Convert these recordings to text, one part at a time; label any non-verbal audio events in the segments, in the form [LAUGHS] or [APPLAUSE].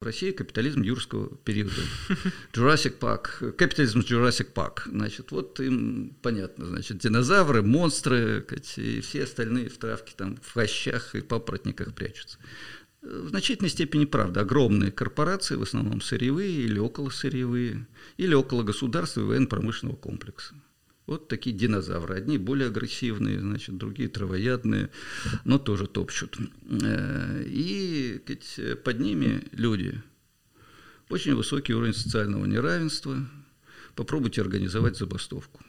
В России капитализм юрского периода. [LAUGHS] Jurassic Park, капитализм Jurassic Park. Значит, вот им понятно, значит, динозавры, монстры и все остальные в травке там в хащах и папоротниках прячутся. В значительной степени правда. Огромные корпорации, в основном сырьевые или около сырьевые, или около государства и военно-промышленного комплекса. Вот такие динозавры. Одни более агрессивные, значит, другие травоядные, но тоже топчут. Э, и под ними люди. Очень высокий уровень социального неравенства. Попробуйте организовать забастовку.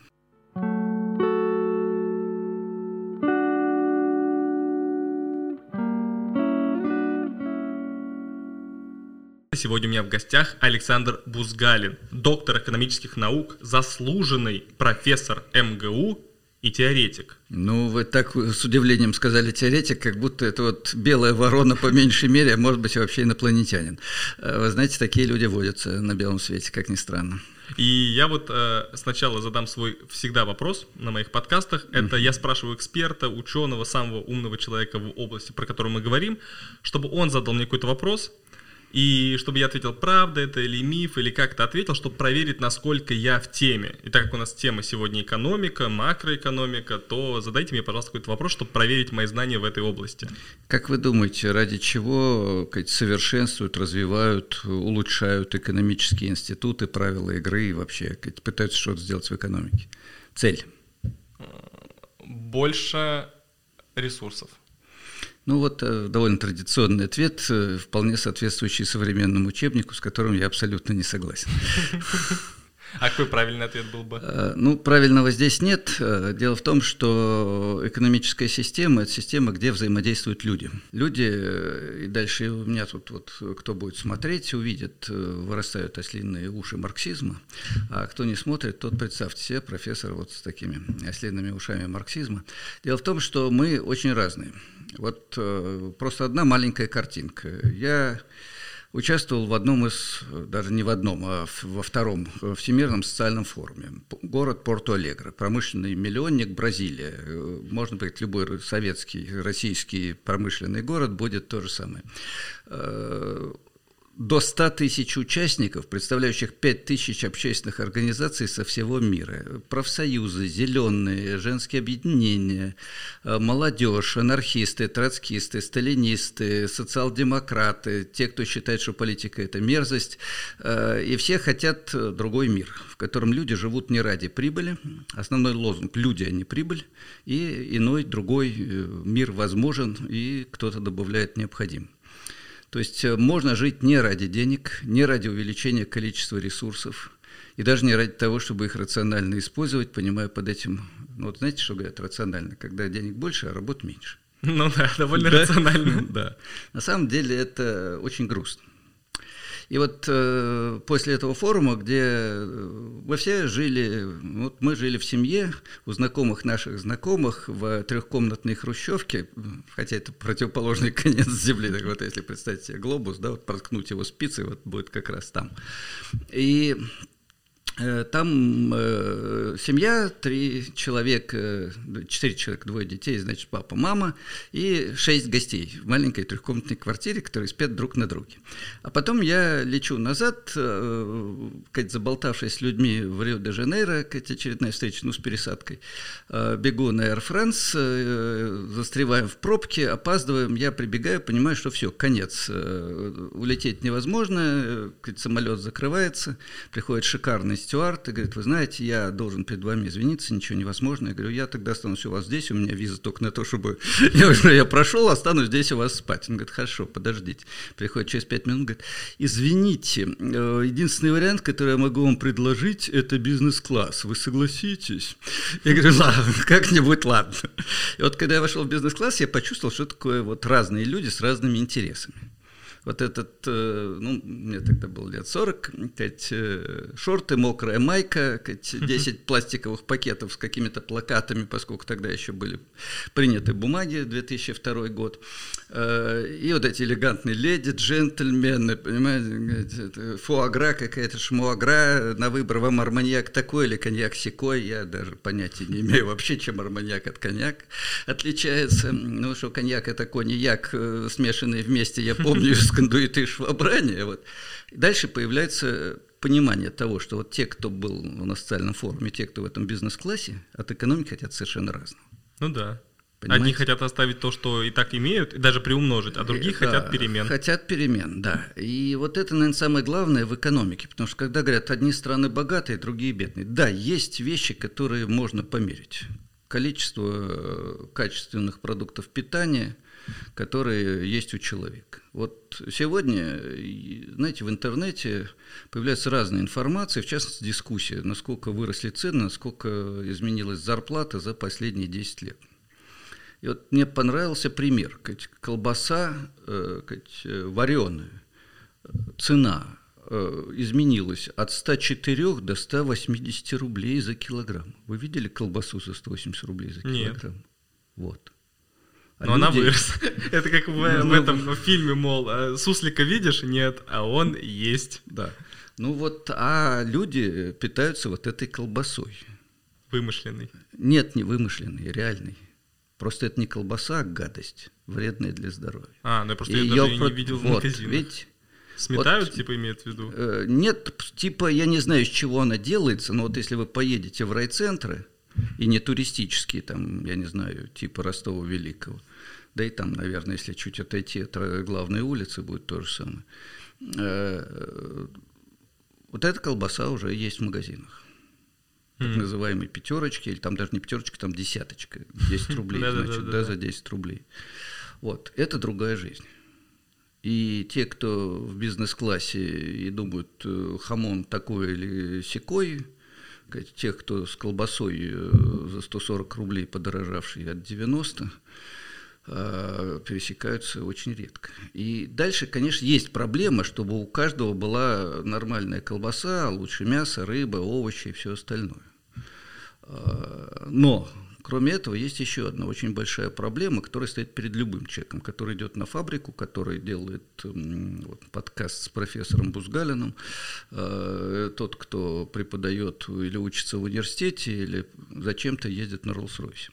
Сегодня у меня в гостях Александр Бузгалин, доктор экономических наук, заслуженный профессор МГУ и теоретик. Ну, вы так с удивлением сказали теоретик, как будто это вот белая ворона по меньшей мере, а может быть вообще инопланетянин. Э, вы знаете, такие люди водятся на белом свете, как ни странно. И я вот э, сначала задам свой всегда вопрос на моих подкастах. Это я спрашиваю эксперта, ученого, самого умного человека в области, про которую мы говорим, чтобы он задал мне какой-то вопрос, и чтобы я ответил, правда это или миф, или как-то ответил, чтобы проверить, насколько я в теме. И так как у нас тема сегодня экономика, макроэкономика, то задайте мне, пожалуйста, какой-то вопрос, чтобы проверить мои знания в этой области. Как вы думаете, ради чего совершенствуют, развивают, улучшают экономические институты, правила игры и вообще пытаются что-то сделать в экономике? Цель? Больше ресурсов. Ну вот э, довольно традиционный ответ, э, вполне соответствующий современному учебнику, с которым я абсолютно не согласен. А какой правильный ответ был бы? Э, ну, правильного здесь нет. Дело в том, что экономическая система – это система, где взаимодействуют люди. Люди, и дальше у меня тут вот кто будет смотреть, увидит, вырастают ослиные уши марксизма, а кто не смотрит, тот, представьте себе, профессор вот с такими ослиными ушами марксизма. Дело в том, что мы очень разные. Вот э, просто одна маленькая картинка. Я участвовал в одном из, даже не в одном, а во втором Всемирном социальном форуме. Город Порто-Алегро, промышленный миллионник Бразилия. Э, можно сказать, любой советский, российский промышленный город будет то же самое э, до 100 тысяч участников, представляющих 5 тысяч общественных организаций со всего мира. Профсоюзы, зеленые, женские объединения, э, молодежь, анархисты, троцкисты, сталинисты, социал-демократы, те, кто считает, что политика – это мерзость. Э, и все хотят другой мир, в котором люди живут не ради прибыли. Основной лозунг – люди, а не прибыль. И иной, другой э, мир возможен, и кто-то добавляет необходим. То есть э, можно жить не ради денег, не ради увеличения количества ресурсов, и даже не ради того, чтобы их рационально использовать, понимая под этим, ну вот знаете, что говорят рационально, когда денег больше, а работ меньше. Ну да, довольно да? рационально. [LAUGHS] Да. На самом деле это очень грустно. И вот э, после этого форума, где э, мы все жили, вот мы жили в семье, у знакомых наших знакомых, в трехкомнатной хрущевке, хотя это противоположный [LAUGHS] конец Земли, так вот если представить себе глобус, да, вот проткнуть его спицей, вот будет как раз там. И там э, семья, три человека, четыре человека, двое детей, значит, папа, мама и шесть гостей в маленькой трехкомнатной квартире, которые спят друг на друге. А потом я лечу назад, э, как заболтавшись с людьми в Рио-де-Жанейро, как очередная встреча, ну, с пересадкой, э, бегу на Air France, э, застреваем в пробке, опаздываем, я прибегаю, понимаю, что все, конец, э, улететь невозможно, э, самолет закрывается, приходит шикарный стюард и говорит, вы знаете, я должен перед вами извиниться, ничего невозможно. Я говорю, я тогда останусь у вас здесь, у меня виза только на то, чтобы... [LAUGHS] Я говорю, я прошел, останусь здесь у вас спать. Он говорит, хорошо, подождите. Приходит через пять минут, говорит, извините, э, единственный вариант, который я могу вам предложить, это бизнес-класс. Вы согласитесь? Я говорю, ладно, [LAUGHS] как-нибудь ладно. И вот когда я вошел в бизнес-класс, я почувствовал, что такое вот разные люди с разными интересами вот этот, э, ну, мне тогда было лет 40, кать, э, шорты, мокрая майка, кать, 10 пластиковых пакетов с какими-то плакатами, поскольку тогда еще были приняты бумаги, 2002 год, э, и вот эти элегантные леди, джентльмены, понимаете, фуагра какая-то, шмуагра, на выбор вам арманьяк такой или коньяк секой, я даже понятия не имею вообще, чем арманьяк от коньяк отличается, ну, что коньяк это коньяк, смешанный вместе, я помню из [LAUGHS] кондуиты и швабране. Вот. И дальше появляется понимание того, что вот те, кто был на социальном форуме, те, кто в этом бизнес-классе, от экономики хотят совершенно разного. Ну да. Понимаете? Одни хотят оставить то, что и так имеют, и даже приумножить, а другие да, хотят перемен. Хотят перемен, да. И вот это, наверное, самое главное в экономике, потому что когда говорят, одни страны богатые, другие бедные, да, есть вещи, которые можно померить. Количество э, качественных продуктов питания, которые есть у человека. Вот сегодня, знаете, в интернете появляется разная информация, в частности, дискуссия, насколько выросли цены, насколько изменилась зарплата за последние 10 лет. И вот мне понравился пример. Колбаса э, э, вареная, цена э, изменилась от 104 до 180 рублей за килограмм. Вы видели колбасу за 180 рублей за килограмм? Нет. Вот. Но люди... она выросла. [LAUGHS] Это как в, ну, в этом фильме, мол, суслика видишь? Нет, а он есть. Да. Ну вот, а люди питаются вот этой колбасой. Вымышленной. Нет, не вымышленной, реальной. Просто это не колбаса, а гадость, вредная для здоровья. А, ну я просто и ее даже про... не видел в вот, магазинах. Ведь Сметают, вот, типа, имеет в виду? Э, нет, типа, я не знаю, из чего она делается, но вот если вы поедете в райцентры, и не туристические, там, я не знаю, типа Ростова Великого, да и там, наверное, если чуть отойти от главной улицы, будет то же самое. Э, вот эта колбаса уже есть в магазинах так называемой пятерочки, или там даже не пятерочка, там десяточка, 10 рублей, [LAUGHS] значит, да, за 10 рублей. Вот, это другая жизнь. И те, кто в бизнес-классе и думают, э, хамон такой или секой, тех, кто с колбасой э, за 140 рублей подорожавший от 90, э, пересекаются очень редко. И дальше, конечно, есть проблема, чтобы у каждого была нормальная колбаса, лучше мясо, рыба, овощи и все остальное. Но, кроме этого, есть еще одна очень большая проблема, которая стоит перед любым человеком, который идет на фабрику, который делает вот, подкаст с профессором Бузгалиным, э, тот, кто преподает или учится в университете, или зачем-то ездит на Роллс-Ройсе.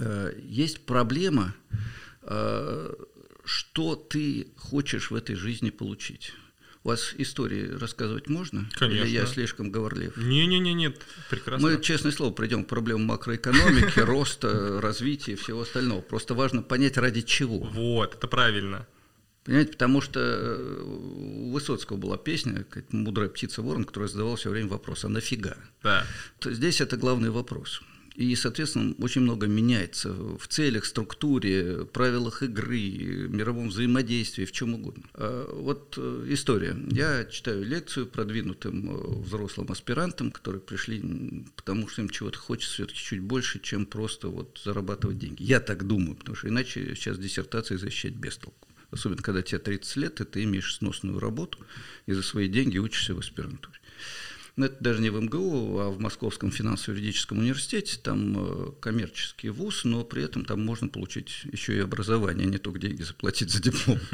Э, есть проблема, э, что ты хочешь в этой жизни получить. У вас истории рассказывать можно? Конечно. Или я слишком говорлив? Не-не-не, нет, прекрасно. Мы, честное слово, придем к проблемам макроэкономики, [LAUGHS] роста, развития и всего остального. Просто важно понять, ради чего. Вот, это правильно. Понимаете, потому что э, у Высоцкого была песня, «Мудрая птица ворон», которая задавала все время вопрос, а нафига? Да. Здесь это главный вопрос. И, соответственно, очень много меняется в целях, структуре, правилах игры, мировом взаимодействии, в чем угодно. А вот э, история. Я читаю лекцию продвинутым э, взрослым аспирантам, которые пришли, потому что им чего-то хочется все-таки чуть больше, чем просто вот зарабатывать деньги. Я так думаю, потому что иначе сейчас диссертации защищать без толку. Особенно, когда тебе 30 лет, и ты имеешь сносную работу, и за свои деньги учишься в аспирантуре. Но это даже не в МГУ, а в Московском финансово-юридическом университете. Там э, коммерческий вуз, но при этом там можно получить еще и образование, а не только деньги заплатить за диплом. [LAUGHS]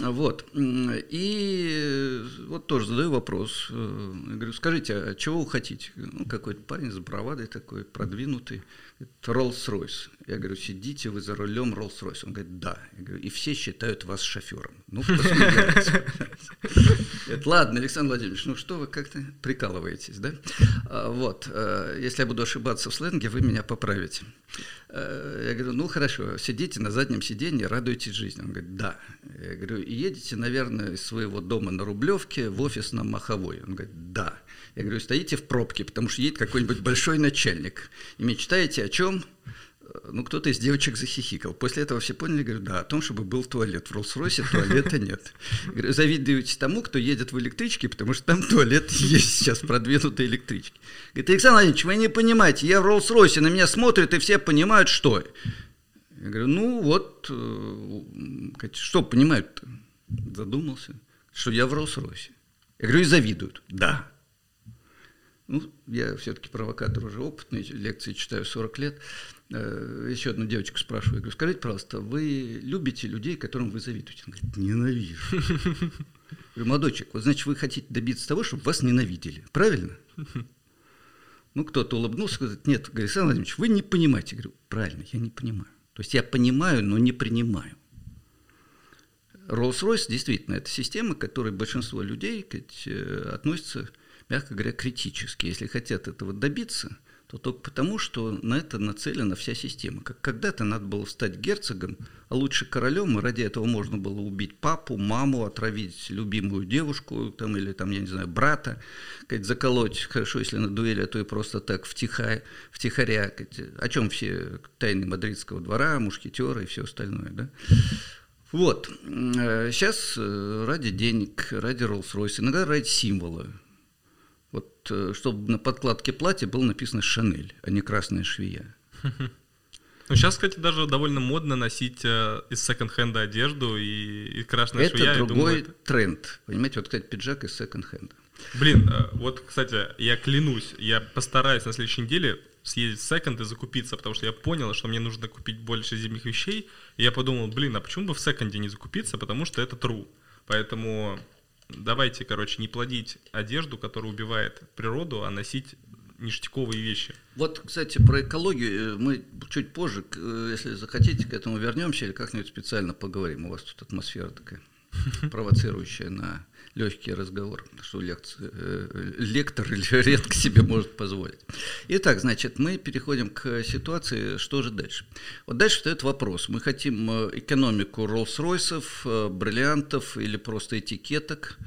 Вот. И вот тоже задаю вопрос. Э, я говорю, скажите, а чего вы хотите? Ну, какой-то парень с бравадой такой, продвинутый. Роллс-Ройс. Я говорю, сидите вы за рулем Роллс-Ройс. Он говорит, да. Я говорю, и все считают вас шофером. Ну, [LAUGHS] Ладно, Александр Владимирович, ну что вы как-то прикалываетесь, да? А, вот, э, если я буду ошибаться в сленге, вы меня поправите. Э, я говорю, ну хорошо, сидите на заднем сиденье, радуйтесь жизни. Он говорит, да. Я говорю, и едете, наверное, из своего дома на Рублевке в офис на Маховой. Он говорит, да. Я говорю, стоите в пробке, потому что едет какой-нибудь большой начальник. И мечтаете о чем? Ну, кто-то из девочек захихикал. После этого все поняли, говорю, да, о том, чтобы был туалет. В Роллс-Ройсе туалета нет. Завидуете тому, кто едет в электричке, потому что там туалет [LAUGHS] есть сейчас, продвинутые электрички. Говорит, Александр Владимирович, вы не понимаете, я в Роллс-Ройсе, на меня смотрят, и все понимают, что. Я говорю, ну вот, э, что понимают-то? Задумался, что я в Роллс-Ройсе. Я говорю, и завидуют. Да. Ну, я все-таки провокатор уже опытный, лекции читаю 40 лет. Э, Еще одну девочку спрашиваю, говорю, скажите, пожалуйста, вы любите людей, которым вы завидуете? Она говорит, ненавижу. Говорю, молодой человек, вот значит, вы хотите добиться того, чтобы вас ненавидели, правильно? Ну, кто-то улыбнулся, говорит, нет, говорит, Александр Владимирович, вы не понимаете. Говорю, правильно, я не понимаю. То есть я понимаю, но не принимаю. Rolls-Royce действительно это система, к которой большинство людей э, относятся, мягко говоря, критически. Если хотят этого добиться, то только потому, что на это нацелена вся система. Как когда-то надо было стать герцогом, а лучше королем, и ради этого можно было убить папу, маму, отравить любимую девушку, там, или там, я не знаю, брата, сказать, заколоть, хорошо, если на дуэли, а то и просто так втиха, втихаря. Сказать, о чем все тайны мадридского двора, мушкетеры и все остальное, да? Вот. Сейчас э, ради денег, ради Rolls-Royce, иногда ради символа. Вот, э, чтобы на подкладке платья было написано «Шанель», а не «Красная швея». [LAUGHS] Ну, сейчас, кстати, даже довольно модно носить э, из секонд-хенда одежду и, и красная это швея. Это другой думаю, это... тренд. Понимаете, вот, кстати, пиджак из секонд-хенда. Блин, э, вот, кстати, я клянусь, я постараюсь на следующей неделе съездить в секонд и закупиться, потому что я понял, что мне нужно купить больше зимних вещей. И я подумал, блин, а почему бы в секонде не закупиться, потому что это true. Поэтому давайте, короче, не плодить одежду, которая убивает природу, а носить ништяковые вещи. Вот, кстати, про экологию э, мы чуть позже, э, если захотите, к этому вернемся или как-нибудь специально поговорим. У вас тут атмосфера такая провоцирующая на легкий разговор, что лекция, э, лектор [LAUGHS] редко себе может позволить. Итак, значит, мы переходим к ситуации, что же дальше. Вот дальше встает вопрос. Мы хотим э, экономику Роллс-Ройсов, э, бриллиантов или просто этикеток,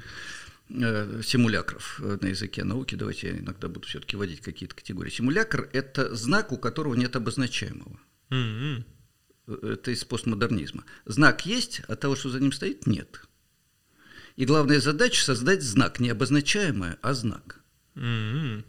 симулякров на языке науки. Давайте я иногда буду все-таки вводить какие-то категории. Симулякр – это знак, у которого нет обозначаемого. Mm-hmm. Это из постмодернизма. Знак есть, а того, что за ним стоит, нет. И главная задача создать знак, не обозначаемое, а знак. Mm-hmm.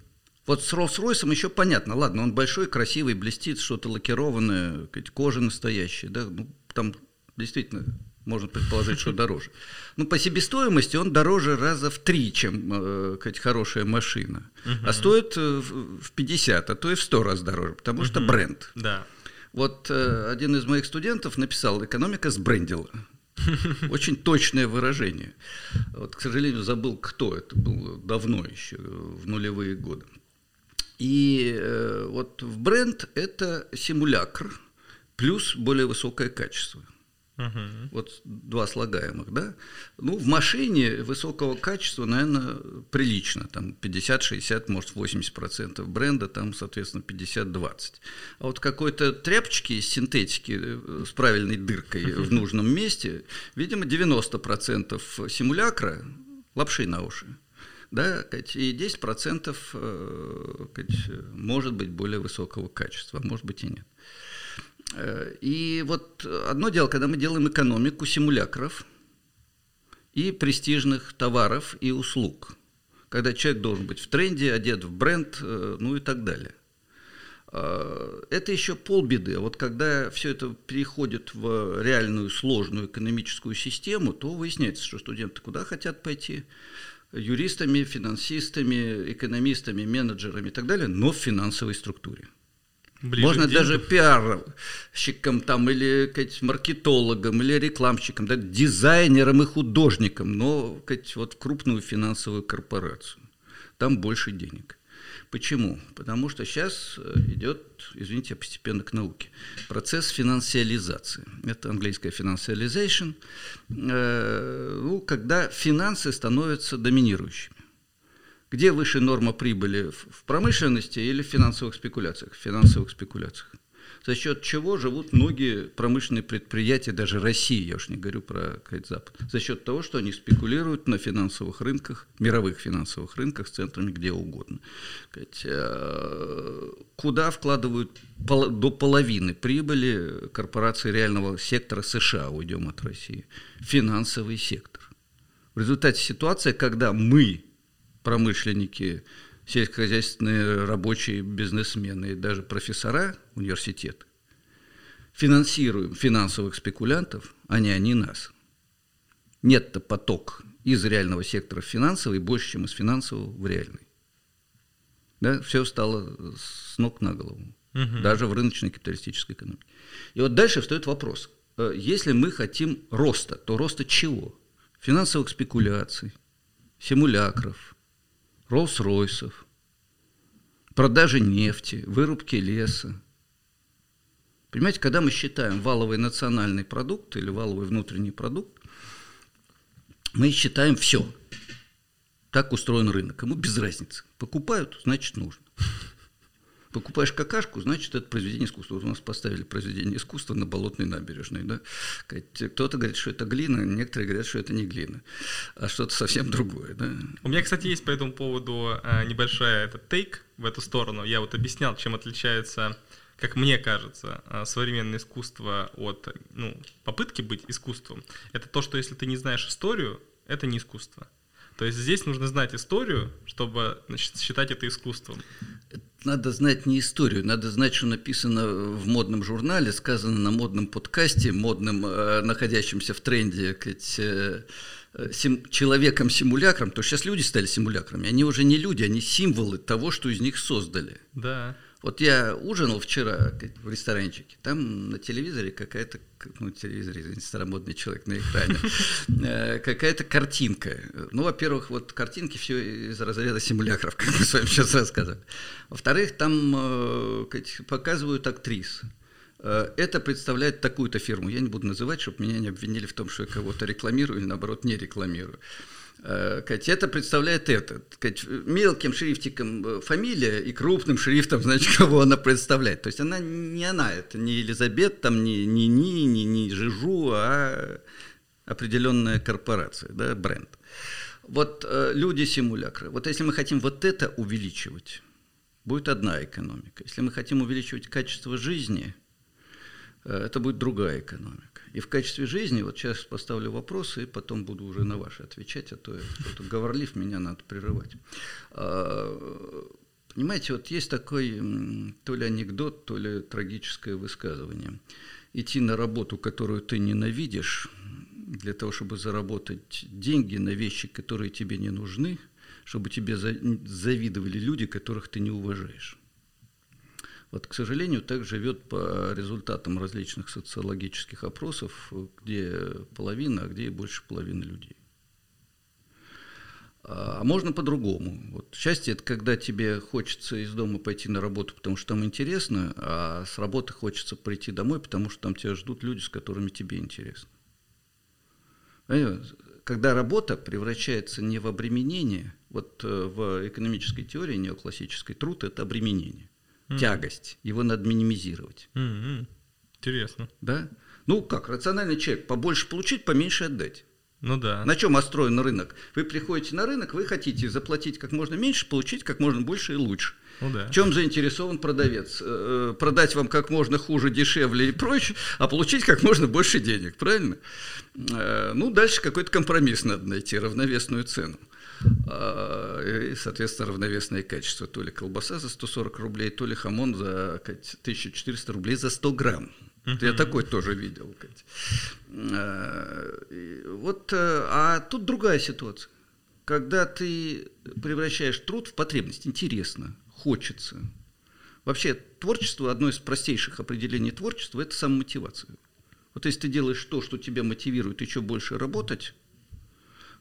Вот с Роллс-Ройсом еще понятно. Ладно, он большой, красивый, блестит, что-то лакированное, кожа настоящая. Да? Ну, там действительно можно предположить, что дороже. Но по себестоимости он дороже раза в три, чем э, хорошая машина. Uh-huh. А стоит э, в 50, а то и в 100 раз дороже, потому uh-huh. что бренд. Да. Вот э, один из моих студентов написал «Экономика сбрендила». [LAUGHS] Очень точное выражение. Вот, к сожалению, забыл, кто это был давно еще, в нулевые годы. И э, вот в бренд это симулякр плюс более высокое качество – Угу. Вот два слагаемых, да? Ну, в машине высокого качества, наверное, прилично, там 50-60, может 80% бренда, там, соответственно, 50-20. А вот какой-то тряпочки из синтетики э, с правильной дыркой в нужном месте, видимо, 90% симулякра лапши на уши. Да, и 10% э, может быть более высокого качества, а может быть и нет. Э, и вот одно дело, когда мы делаем экономику симулякров и престижных товаров и услуг, когда человек должен быть в тренде, одет в бренд, э, ну и так далее. Э, это еще полбеды. Вот когда все это переходит в реальную сложную экономическую систему, то выясняется, что студенты куда хотят пойти? Юристами, финансистами, экономистами, менеджерами и так далее, но в финансовой структуре. Ближе Можно даже пиарщикам там, или сказать, маркетологам, или рекламщикам, да, дизайнерам и художникам, но сказать, вот в крупную финансовую корпорацию. Там больше денег. Почему? Потому что сейчас э, идет, извините, постепенно к науке, процесс финансиализации. Это английская финансиализация, э, ну, когда финансы становятся доминирующими. Где выше норма прибыли? В промышленности или в финансовых спекуляциях? В финансовых спекуляциях. За счет чего живут многие промышленные предприятия, даже России, я уж не говорю про Запад, за счет того, что они спекулируют на финансовых рынках, мировых финансовых рынках с центрами где угодно. Э, куда вкладывают до половины прибыли корпорации реального сектора США, уйдем от России, финансовый сектор. В результате ситуация, когда мы промышленники, сельскохозяйственные рабочие, бизнесмены и даже профессора университета финансируем финансовых спекулянтов, а не они нас. Нет-то поток из реального сектора в финансовый больше, чем из финансового в реальный. Да, все стало с ног на голову, угу. даже в рыночной капиталистической экономике. И вот дальше встает вопрос. Э, если мы хотим роста, то роста чего? Финансовых спекуляций, симулякров, Роллс-Ройсов, продажи нефти, вырубки леса. Понимаете, когда мы считаем валовый национальный продукт или валовый внутренний продукт, мы считаем все. Так устроен рынок. Ему без разницы. Покупают, значит, нужно. Покупаешь какашку, значит, это произведение искусства. Вот у нас поставили произведение искусства на болотной набережной. Да? Кто-то говорит, что это глина, некоторые говорят, что это не глина, а что-то совсем другое. Да? У меня, кстати, есть по этому поводу а, небольшая этот тейк в эту сторону. Я вот объяснял, чем отличается как мне кажется, а, современное искусство от ну, попытки быть искусством, это то, что если ты не знаешь историю, это не искусство. То есть здесь нужно знать историю, чтобы значит, считать это искусством. Надо знать не историю, надо знать, что написано в модном журнале, сказано на модном подкасте, модным, э, находящемся в тренде, сказать, э, э, сим, человеком-симулякрам, то сейчас люди стали симулякрами, они уже не люди, они символы того, что из них создали. Да. Вот я ужинал вчера в ресторанчике, там на телевизоре какая-то, ну, телевизоре, извините, старомодный человек на экране, [LAUGHS] э, какая-то картинка. Ну, во-первых, вот картинки все из разряда симулякров, как мы с вами сейчас рассказывали. Во-вторых, там э, показывают актрис. Э, это представляет такую-то фирму. Я не буду называть, чтобы меня не обвинили в том, что я кого-то рекламирую или, наоборот, не рекламирую. Э, это представляет это. Мелким шрифтиком э, фамилия и крупным шрифтом, [LAUGHS] значит, кого она представляет. То есть она не она, это не Елизабет, там, не не не не, не Жижу, а определенная корпорация, да, бренд. Вот э, люди-симулякры. Вот если мы хотим вот это увеличивать, будет одна экономика. Если мы хотим увеличивать качество жизни, это будет другая экономика. И в качестве жизни, вот сейчас поставлю вопросы, и потом буду уже на ваши отвечать, а то кто-то говорлив, меня надо прерывать. А, понимаете, вот есть такой то ли анекдот, то ли трагическое высказывание. Идти на работу, которую ты ненавидишь, для того, чтобы заработать деньги на вещи, которые тебе не нужны, чтобы тебе завидовали люди, которых ты не уважаешь. Вот, к сожалению, так живет по результатам различных социологических опросов, где половина, а где и больше половины людей. А можно по-другому. Вот счастье – это когда тебе хочется из дома пойти на работу, потому что там интересно, а с работы хочется прийти домой, потому что там тебя ждут люди, с которыми тебе интересно. Когда работа превращается не в обременение, вот э, в экономической теории неоклассической труд – это обременение mm-hmm. тягость. Его надо минимизировать. Mm-hmm. Интересно. Да? Ну как, рациональный человек, побольше получить, поменьше отдать. Ну да. На чем построен рынок? Вы приходите на рынок, вы хотите заплатить как можно меньше, получить как можно больше и лучше. Ну да. В чем заинтересован продавец? Э, продать вам как можно хуже, дешевле и прочее, а получить как можно больше денег, правильно? Э, ну, дальше какой-то компромисс надо найти, равновесную цену. А, и, соответственно, равновесное качество. То ли колбаса за 140 рублей, то ли хамон за 1400 рублей за 100 грамм. Uh-huh. Я такой тоже видел. А, вот, э, а тут другая ситуация. Когда ты превращаешь труд в потребность, интересно, хочется. Вообще, творчество, одно из простейших определений творчества, это самомотивация. Вот если ты делаешь то, что тебя мотивирует еще больше работать,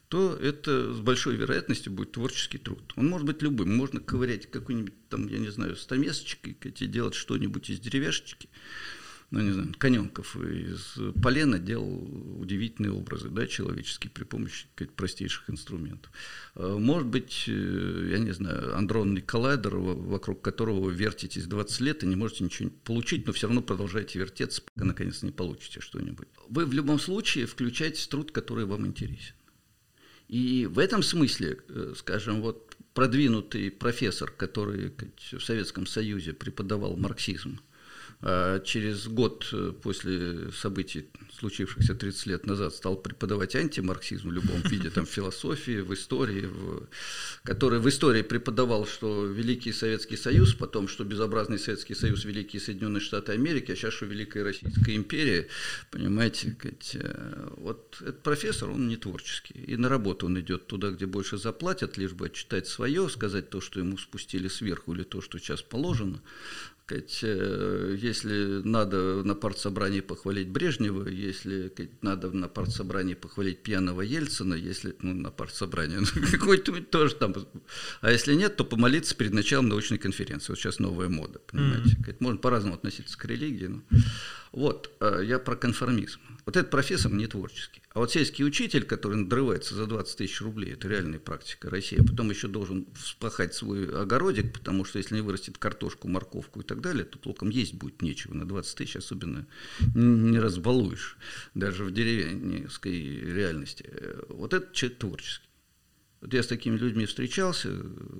то это с большой вероятностью будет творческий труд. Он может быть любым. Можно ковырять какой-нибудь там, я не знаю, стамесочкой, делать что-нибудь из деревяшечки, ну, не знаю, Коненков из полена делал удивительные образы, да, человеческие при помощи простейших инструментов. А, может быть, э, я не знаю, андронный коллайдер, вокруг которого вы вертитесь 20 лет и не можете ничего получить, но все равно продолжаете вертеться, пока наконец не получите что-нибудь. Вы в любом случае включаете труд, который вам интересен. И в этом смысле, э, скажем, вот продвинутый профессор, который в Советском Союзе преподавал марксизм, через год э, после событий, случившихся 30 лет назад, стал преподавать антимарксизм в любом виде, там, в философии, в истории, в, который в истории преподавал, что Великий Советский Союз, потом, что безобразный Советский Союз, Великие Соединенные Штаты Америки, а сейчас, что Великая Российская империя, понимаете, э, вот этот профессор, он не творческий, и на работу он идет туда, где больше заплатят, лишь бы отчитать свое, сказать то, что ему спустили сверху, или то, что сейчас положено, сказать, э, если надо на партсобрании похвалить Брежнева, если сказать, надо на партсобрании похвалить пьяного Ельцина, если ну, на партсобрании, [LAUGHS] ну, какой-то тоже там, а если нет, то помолиться перед началом научной конференции. Вот сейчас новая мода, понимаете. Mm-hmm. Можно по-разному относиться к религии. Но... Вот, э, я про конформизм. Вот этот профессор не творческий. А вот сельский учитель, который надрывается за 20 тысяч рублей, это реальная практика России, а потом еще должен вспахать свой огородик, потому что если не вырастет картошку, морковку и так далее, то толком есть будет нечего. На 20 тысяч особенно не разбалуешь, даже в деревенской реальности. Вот этот человек творческий. Вот я с такими людьми встречался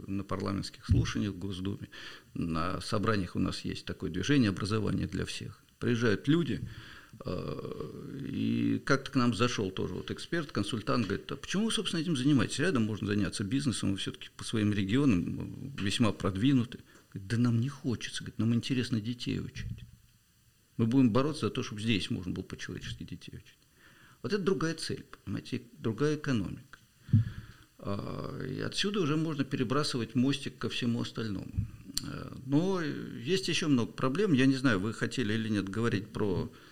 на парламентских слушаниях в Госдуме. На собраниях у нас есть такое движение образования для всех. Приезжают люди, и как-то к нам зашел тоже вот эксперт, консультант, говорит, а почему вы, собственно, этим занимаетесь? Рядом можно заняться бизнесом, вы все-таки по своим регионам весьма продвинуты. Говорит, да нам не хочется, говорит, нам интересно детей учить. Мы будем бороться за то, чтобы здесь можно было по-человечески детей учить. Вот это другая цель, понимаете, другая экономика. А, и отсюда уже можно перебрасывать мостик ко всему остальному. Э, но есть еще много проблем. Я не знаю, вы хотели или нет говорить про Э,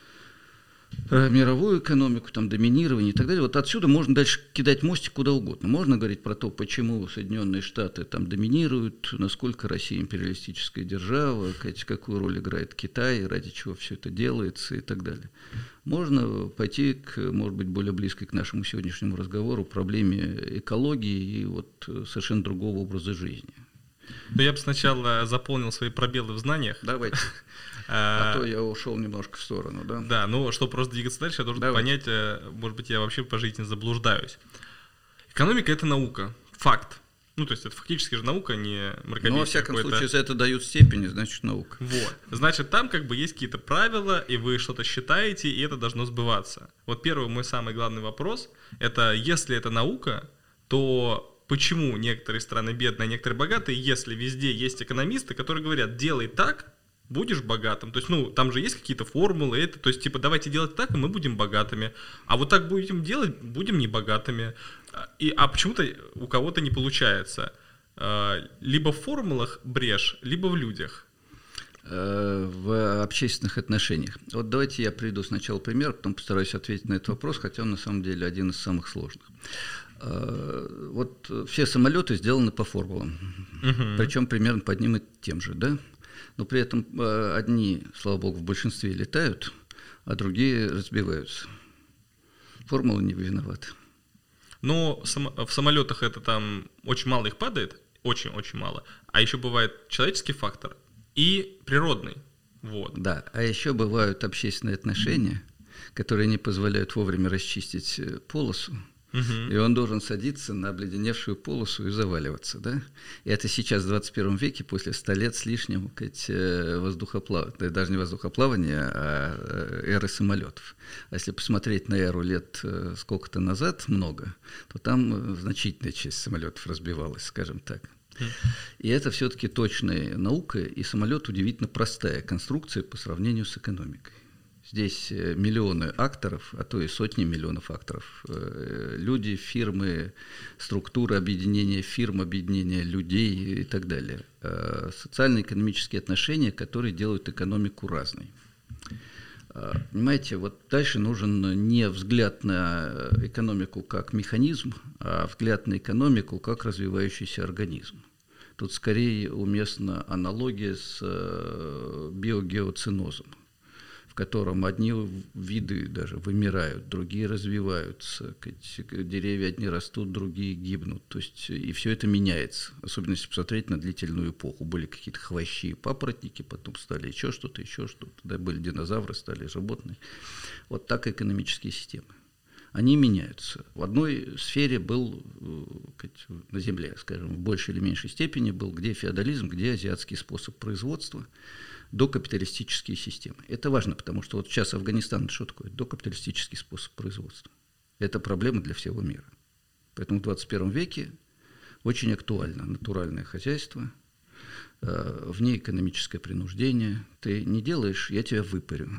мировую экономику, там, доминирование и так далее. Вот отсюда можно дальше кидать мостик куда угодно. Можно говорить про то, почему Соединенные Штаты там доминируют, насколько Россия империалистическая держава, какую роль играет Китай, ради чего все это делается и так далее. Можно пойти к, может быть, более близкой к нашему сегодняшнему разговору проблеме экологии и вот совершенно другого образа жизни. Но я бы сначала заполнил свои пробелы в знаниях. Давайте. [LAUGHS] А, а то я ушел немножко в сторону, да? Да, ну, чтобы просто двигаться дальше, я должен Давай. понять, э, может быть, я вообще по жизни заблуждаюсь. Экономика — это наука, факт. Ну, то есть это фактически же наука, не мракобесие. Ну, во всяком случае, за это дают степени, значит, наука. Вот. Значит, там как бы есть какие-то правила, и вы что-то считаете, и это должно сбываться. Вот первый мой самый главный вопрос — это если это наука, то почему некоторые страны бедные, а некоторые богатые, если везде есть экономисты, которые говорят, делай так, будешь богатым. То есть, ну, там же есть какие-то формулы, это, то есть, типа, давайте делать так, и мы будем богатыми. А вот так будем делать, будем не богатыми. И, а почему-то у кого-то не получается. А, либо в формулах брешь, либо в людях э, в общественных отношениях. Вот давайте я приведу сначала пример, потом постараюсь ответить на этот вопрос, хотя он на самом деле один из самых сложных. Э, вот все самолеты сделаны по формулам, угу. причем примерно по одним и тем же, да? но при этом э, одни, слава богу, в большинстве летают, а другие разбиваются. Формула не виновата. Но в самолетах это там очень мало их падает, очень-очень мало. А еще бывает человеческий фактор и природный. Вот. Да, а еще бывают общественные отношения, которые не позволяют вовремя расчистить э, полосу Угу. И он должен садиться на обледеневшую полосу и заваливаться. Да? И это сейчас в 21 веке, после 100 лет с лишним э, воздухоплавания, даже не воздухоплавания, а э, эры самолетов. А если посмотреть на эру лет э, сколько-то назад, много, то там значительная часть самолетов разбивалась, скажем так. И это все-таки точная наука, и самолет удивительно простая конструкция по сравнению с экономикой. Здесь э, миллионы акторов, а то и сотни миллионов акторов. Э, люди, фирмы, структуры объединения фирм, объединения людей и так далее. Э, социально-экономические отношения, которые делают экономику разной. Понимаете, вот дальше нужен не взгляд на экономику как механизм, а взгляд на экономику как развивающийся организм. Тут скорее уместна аналогия с биогеоцинозом котором одни виды даже вымирают, другие развиваются, деревья одни растут, другие гибнут. То есть и все это меняется, особенно если посмотреть на длительную эпоху. Были какие-то хвощи, папоротники, потом стали еще что-то, еще что-то. Да, были динозавры, стали животные. Вот так экономические системы. Они меняются. В одной сфере был э, на Земле, скажем, в большей или меньшей степени был где феодализм, где азиатский способ производства – докапиталистические системы. Это важно, потому что вот сейчас Афганистан, что такое? Докапиталистический способ производства. Это проблема для всего мира. Поэтому в 21 веке очень актуально натуральное хозяйство – вне экономическое принуждение. Ты не делаешь, я тебя выпарю.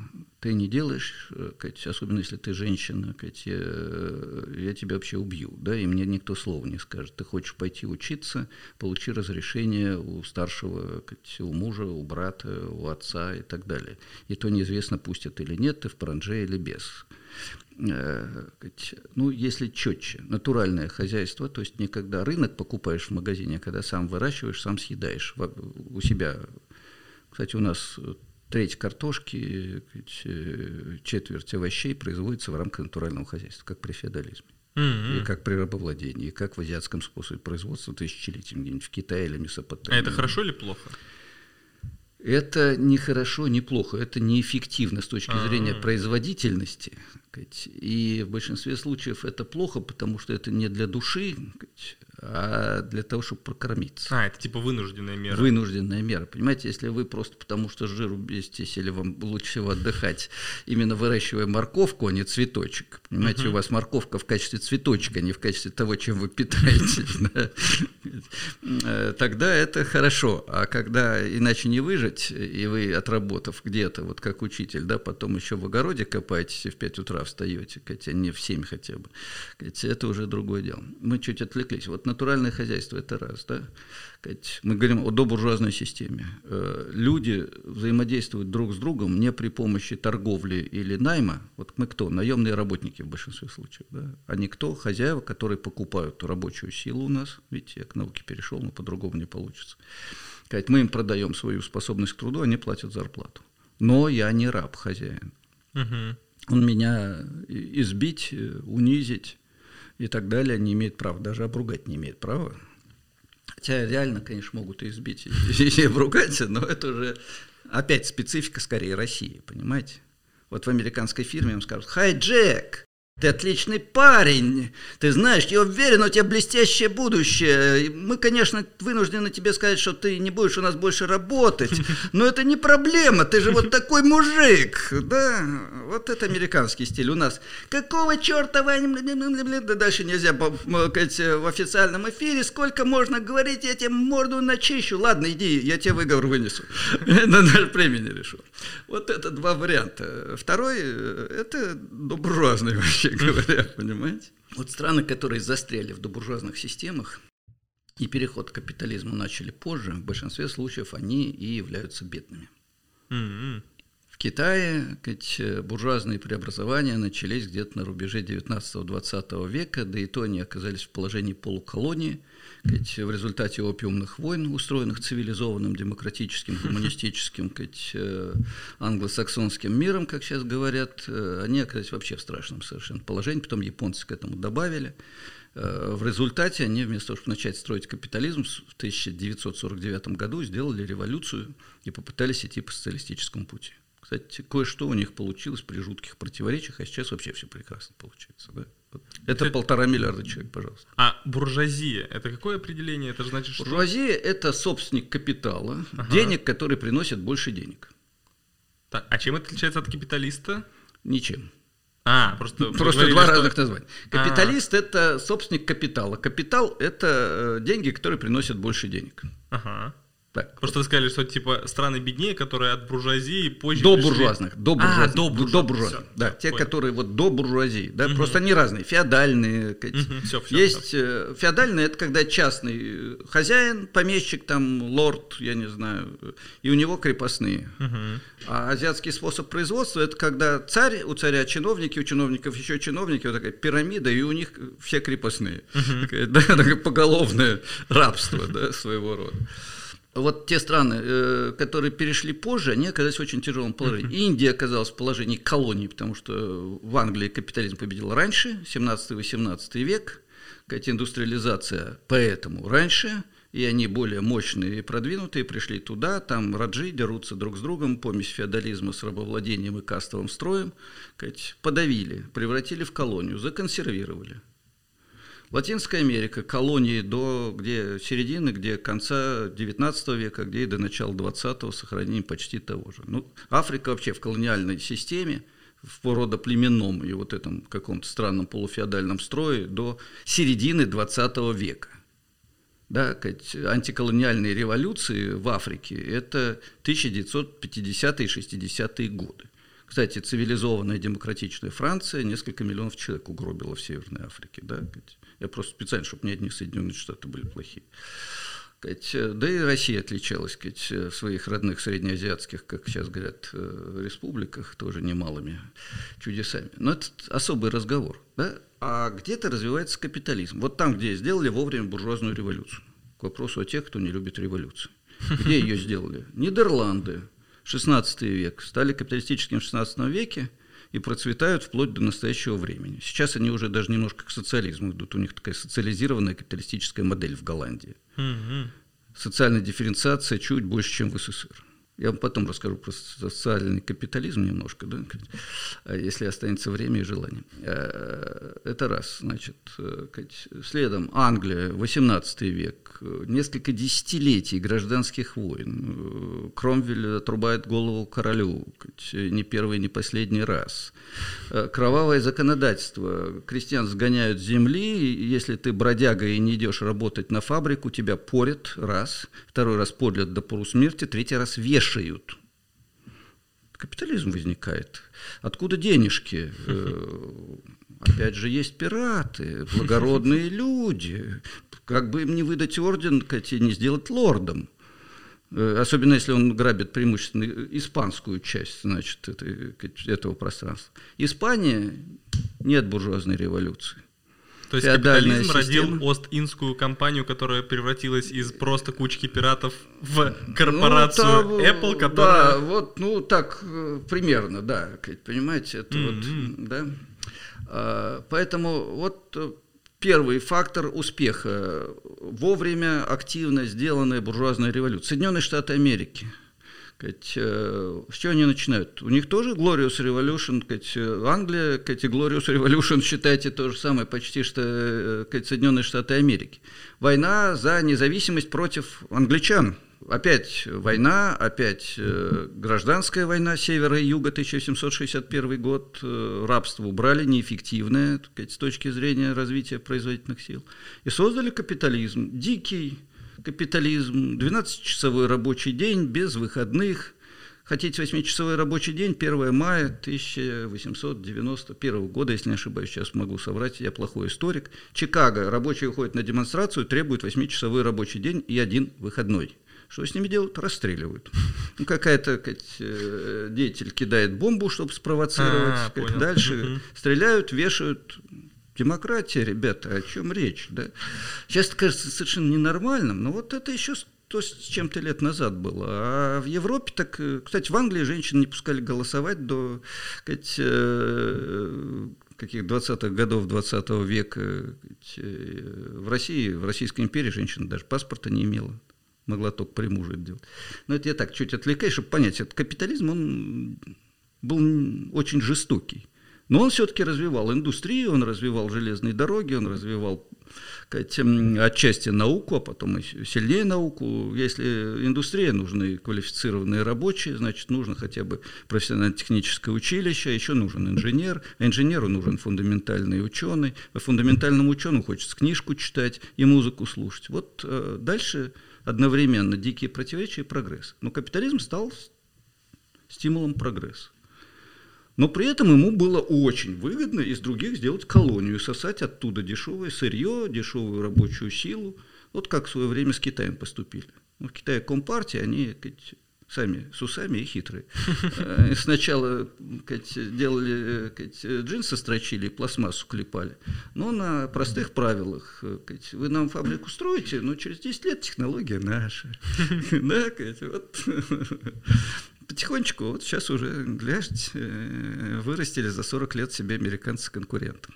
Ты не делаешь, э, особенно если ты женщина, Кать, я, тебя вообще убью, да, и мне никто слова не скажет. Ты хочешь пойти учиться, получи разрешение у старшего, у мужа, у брата, у отца и так далее. И то неизвестно, пустят или нет, ты в паранже или без. Э, ну, если четче, натуральное хозяйство, то есть не когда рынок покупаешь в магазине, а когда сам выращиваешь, сам съедаешь у себя. Кстати, у нас треть картошки, четверть овощей производится в рамках натурального хозяйства, как при феодализме. Mm-hmm. И как при рабовладении, и как в азиатском способе производства тысячелетиями где-нибудь в Китае или Месопотамии. А это хорошо или плохо? Это не хорошо, не плохо, это неэффективно с точки А-а-а. зрения производительности. И в большинстве случаев это плохо, потому что это не для души, а для того, чтобы прокормиться. А, это типа вынужденная мера. Вынужденная мера. Понимаете, если вы просто потому что жиру беситесь или вам лучше всего отдыхать, именно выращивая морковку, а не цветочек. Понимаете, у вас морковка в качестве цветочка, а не в качестве того, чем вы питаетесь. [LAUGHS] Э, тогда это хорошо. А когда иначе не выжить, и вы, отработав где-то, вот как учитель, да, потом еще в огороде копаетесь и в 5 утра встаете, хотя не в 7 хотя бы, это уже другое дело. Мы чуть отвлеклись. Вот натуральное хозяйство – это раз. Да? Мы говорим о добуржуазной системе. Э, люди взаимодействуют друг с другом не при помощи торговли или найма. Вот мы кто? Наемные работники в большинстве случаев. Да? А не кто? Хозяева, которые покупают рабочую силу у нас. Видите, я к науке перешел, но по-другому не получится. Мы им продаем свою способность к труду, они платят зарплату. Но я не раб, хозяин. Угу. Он меня избить, э, унизить, и так далее, не имеет права, даже обругать не имеет права. Хотя реально, конечно, могут и избить, и, [LAUGHS] и обругать, но это уже опять специфика скорее России, понимаете? Вот в американской фирме им скажут «Хай, Джек, ты отличный парень. Ты знаешь, я уверен, у тебя блестящее будущее. Мы, конечно, вынуждены тебе сказать, что ты не будешь у нас больше работать. [LAUGHS] Но это не проблема. Ты же вот такой мужик. Да, вот это американский стиль у нас. Какого черта вы... Да дальше нельзя в официальном эфире. Сколько можно говорить, я тебе морду начищу. Ладно, иди, я тебе выговор вынесу. На наш времени решу. Вот это два варианта. Второй, это буржуазный вообще вообще говоря, понимаете? Вот страны, которые застряли в добуржуазных системах, и переход к капитализму начали позже, в большинстве случаев они и являются бедными. Mm-hmm. В Китае ведь, буржуазные преобразования начались где-то на рубеже 19-20 века, да и то они оказались в положении полуколонии – сказать, в результате опиумных войн, устроенных цивилизованным, демократическим, гуманистическим, сказать, э, англосаксонским миром, как сейчас говорят, э, они оказались вообще в страшном совершенно положении, потом японцы к этому добавили. Э, в результате они вместо того, чтобы начать строить капитализм, в 1949 году сделали революцию и попытались идти по социалистическому пути. Кстати, кое-что у них получилось при жутких противоречиях, а сейчас вообще все прекрасно получается. Да? Это, это полтора миллиарда человек, пожалуйста. А буржуазия – это какое определение? Это значит, что… Буржуазия – это собственник капитала, ага. денег, который приносит больше денег. Так, а чем это отличается от капиталиста? Ничем. А, просто, просто два что... разных названия. Капиталист а. это собственник капитала. Капитал это э, деньги, которые приносят больше денег. Ага. Так. Просто вы сказали, что типа страны беднее, которые от буржуазии позже До пришли... буржуазных. До буржуазных. А, до, буржуазных. до буржуазных. Все, да, все, те, понял. которые вот до буржуазии. Да, угу. Просто они разные. Феодальные. Угу, все, все, Есть все. Э, феодальные, это когда частный хозяин, помещик, там, лорд, я не знаю, и у него крепостные. Угу. А азиатский способ производства, это когда царь, у царя чиновники, у чиновников еще чиновники, вот такая пирамида, и у них все крепостные. Угу. Такое, [LAUGHS] да, такое поголовное рабство да, своего рода вот те страны, э, которые перешли позже, они оказались в очень тяжелом положении. Uh-huh. Индия оказалась в положении колонии, потому что в Англии капитализм победил раньше, 17-18 век, какая-то индустриализация поэтому раньше, и они более мощные и продвинутые, пришли туда, там раджи дерутся друг с другом, помесь феодализма с рабовладением и кастовым строем, подавили, превратили в колонию, законсервировали. Латинская Америка, колонии до где середины, где конца XIX века, где и до начала XX сохранение почти того же. Ну, Африка вообще в колониальной системе, в породоплеменном и вот этом каком-то странном полуфеодальном строе до середины XX века. Да, антиколониальные революции в Африке – это 1950-е и 60-е годы. Кстати, цивилизованная демократичная Франция несколько миллионов человек угробила в Северной Африке. Да? Я просто специально, чтобы ни одни Соединенные Штаты были плохие. Да и Россия отличалась в своих родных среднеазиатских, как сейчас говорят, э, республиках, тоже немалыми чудесами. Но это особый разговор. Да? А где-то развивается капитализм. Вот там, где сделали вовремя буржуазную революцию. К вопросу о тех, кто не любит революцию. Где [LAUGHS] ее сделали? Нидерланды, 16 век, стали капиталистическими в 16 веке и процветают вплоть до настоящего времени. Сейчас они уже даже немножко к социализму идут. У них такая социализированная капиталистическая модель в Голландии. Угу. Социальная дифференциация чуть больше, чем в СССР. Я вам потом расскажу про социальный капитализм немножко, да, [LAUGHS] если останется время и желание. Э, это раз. Значит, э, следом Англия, 18 век, несколько десятилетий гражданских войн. Кромвель отрубает голову королю, не первый, не последний раз. Э, кровавое законодательство. Крестьян сгоняют с земли, если ты бродяга и не идешь работать на фабрику, тебя порят, раз. Второй раз порят до полусмерти, третий раз вешают вешают. Капитализм возникает. Откуда денежки? Э, опять же, есть пираты, благородные [LAUGHS] люди. Как бы им не выдать орден, и не сделать лордом. Э, особенно если он грабит преимущественно испанскую часть значит, этого пространства. Испания нет буржуазной революции. То есть капитализм родил Ост-Индскую компанию, которая превратилась из просто кучки пиратов в корпорацию ну, там, Apple, которая... Да, вот, ну, так э, примерно, да, понимаете, это mm-hmm. вот, да. А, поэтому вот э, первый фактор успеха – вовремя активно сделанная буржуазная революция. Соединенные Штаты Америки – Сказать, э, с чего они начинают? У них тоже Glorious Revolution, сказать, Англия, сказать, Glorious Revolution, считайте, то же самое почти, что э, сказать, Соединенные Штаты Америки. Война за независимость против англичан. Опять война, опять э, гражданская война севера и юга, 1761 год, э, рабство убрали, неэффективное сказать, с точки зрения развития производительных сил. И создали капитализм, дикий, капитализм, 12-часовой рабочий день без выходных. Хотите 8-часовой рабочий день, 1 мая 1891 года, если не ошибаюсь, сейчас могу соврать, я плохой историк. Чикаго, рабочие уходят на демонстрацию, требуют 8-часовой рабочий день и один выходной. Что с ними делают? Расстреливают. Ну, какая-то э, деятель кидает бомбу, чтобы спровоцировать. А, дальше угу. стреляют, вешают, Демократия, ребята, о чем речь? Да? Сейчас это кажется совершенно ненормальным, но вот это еще то, с чем-то лет назад было. А в Европе так... Э, кстати, в Англии женщин не пускали голосовать до э, каких 20-х годов 20 века. Э, в России, в Российской империи женщина даже паспорта не имела. Могла только при муже это делать. Но это я так чуть отвлекаюсь, чтобы понять. Этот капитализм, он был очень жестокий. Но он все-таки развивал индустрию, он развивал железные дороги, он развивал сказать, отчасти науку, а потом и сильнее науку. Если индустрия, нужны квалифицированные рабочие, значит, нужно хотя бы профессионально-техническое училище, а еще нужен инженер, инженеру нужен фундаментальный ученый, а фундаментальному ученому хочется книжку читать и музыку слушать. Вот э, дальше одновременно дикие противоречия и прогресс. Но капитализм стал стимулом прогресса. Но при этом ему было очень выгодно из других сделать колонию, сосать оттуда дешевое сырье, дешевую рабочую силу. Вот как в свое время с Китаем поступили. Ну, в Китае компартия, они сами с усами и хитрые. Э, сначала делали джинсы строчили, пластмассу клепали. Но на простых правилах. Вы нам фабрику строите, но через 10 лет технология наша. [LAUGHS] Да, вот потихонечку, вот сейчас уже, гляньте, э, вырастили за 40 лет себе американцы конкурентов.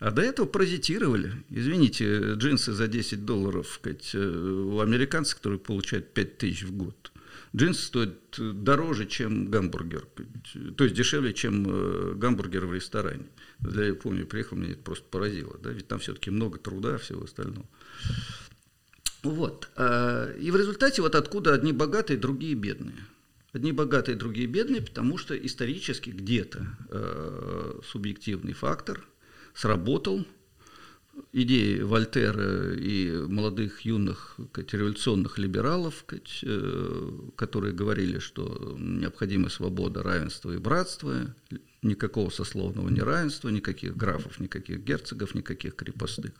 А до этого паразитировали. Извините, джинсы за 10 долларов сказать, э, у американцев, которые получают 5 тысяч в год. Джинсы стоят дороже, чем гамбургер, то есть дешевле, чем э, гамбургер в ресторане. Я помню, приехал, меня это просто поразило, да, ведь там все-таки много труда, всего остального. Вот. А, и в результате вот откуда одни богатые, другие бедные. Одни богатые, другие бедные, потому что исторически где-то э, субъективный фактор сработал. Идеи Вольтера и молодых юных сказать, революционных либералов, сказать, э, которые говорили, что необходима свобода, равенство и братство, никакого сословного неравенства, никаких графов, никаких герцогов, никаких крепостных.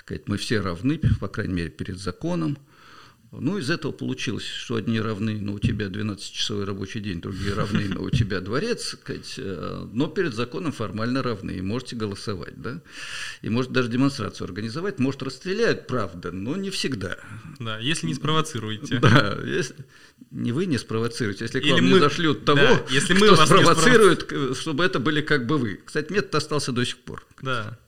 Сказать, мы все равны, по крайней мере, перед законом. Ну, из этого получилось, что одни равны, но у тебя 12-часовой рабочий день, другие равны, но у тебя дворец, э, но перед законом формально равны, и можете голосовать, да, и может даже демонстрацию организовать, может расстреляют, правда, но не всегда. Да, если не спровоцируете. Да, если не вы не спровоцируете, если к Или вам мы- не зашлют того, да, если мы кто вас спровоцирует, к- чтобы это были как бы вы. Кстати, метод остался до сих пор. Да.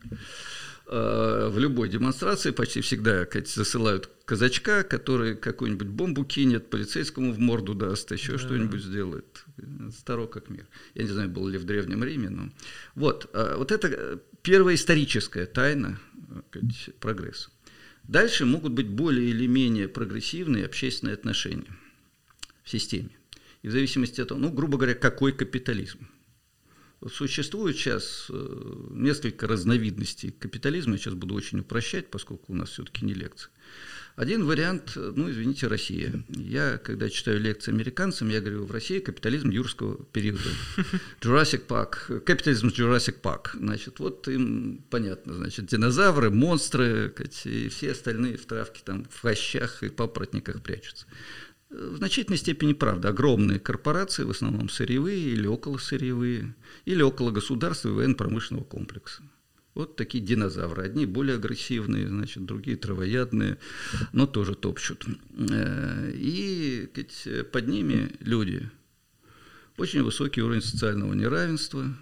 Э, в любой демонстрации почти всегда засылают казачка, который какую-нибудь бомбу кинет, полицейскому в морду даст, еще Да. что-нибудь сделает. Старо как мир. Я не знаю, было ли в Древнем Риме, но... Вот, э, вот это э, первая историческая тайна прогресса. Дальше могут быть более или менее прогрессивные общественные отношения в системе. И в зависимости от того, ну, грубо говоря, какой капитализм. Существует сейчас э, несколько разновидностей капитализма, я сейчас буду очень упрощать, поскольку у нас все-таки не лекция. Один вариант, э, ну, извините, Россия. Я, когда читаю лекции американцам, я говорю, в России капитализм юрского периода. [LAUGHS] Jurassic Park, капитализм Jurassic Park. Значит, вот им понятно, значит, динозавры, монстры, и все остальные в травке там в хащах и папоротниках прячутся. В значительной степени правда. Огромные корпорации, в основном сырьевые или около сырьевые, или около государства и военно-промышленного комплекса. Вот такие динозавры. Одни более агрессивные, значит, другие травоядные, но тоже топчут. Э, И сказать, под ними люди. Очень высокий уровень социального неравенства.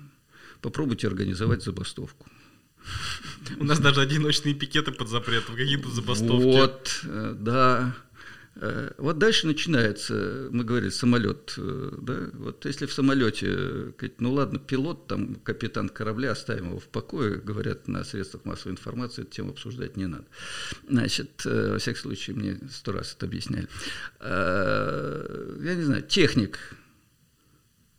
Попробуйте организовать забастовку. У нас даже одиночные пикеты под запретом, какие-то забастовки. Вот, э, да. Э, Вот дальше начинается, мы говорили, самолет, э, да, вот если в самолете, ну ладно, пилот, там, капитан корабля, оставим его в покое, говорят на средствах массовой информации, эту тему обсуждать не надо. Значит, э, во всяком случае, мне сто раз это объясняли. Я не знаю, техник,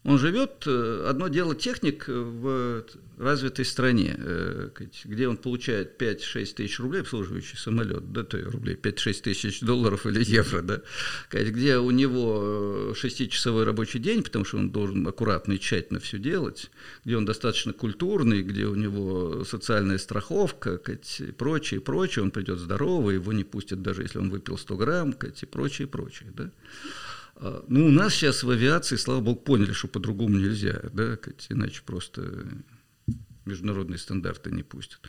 он живет, э, одно дело техник в развитой стране, э, где он получает 5-6 тысяч рублей, обслуживающий самолет, да, то рублей 5-6 тысяч долларов или евро, да, где у него 6-часовой рабочий день, потому что он должен аккуратно и тщательно все делать, где он достаточно культурный, где у него социальная страховка, и прочее, и прочее, он придет здоровый, его не пустят даже если он выпил 100 грамм, и прочее, и прочее, да. А, Ну, у нас сейчас в авиации, слава богу, поняли, что по-другому нельзя, да, иначе просто международные стандарты не пустят.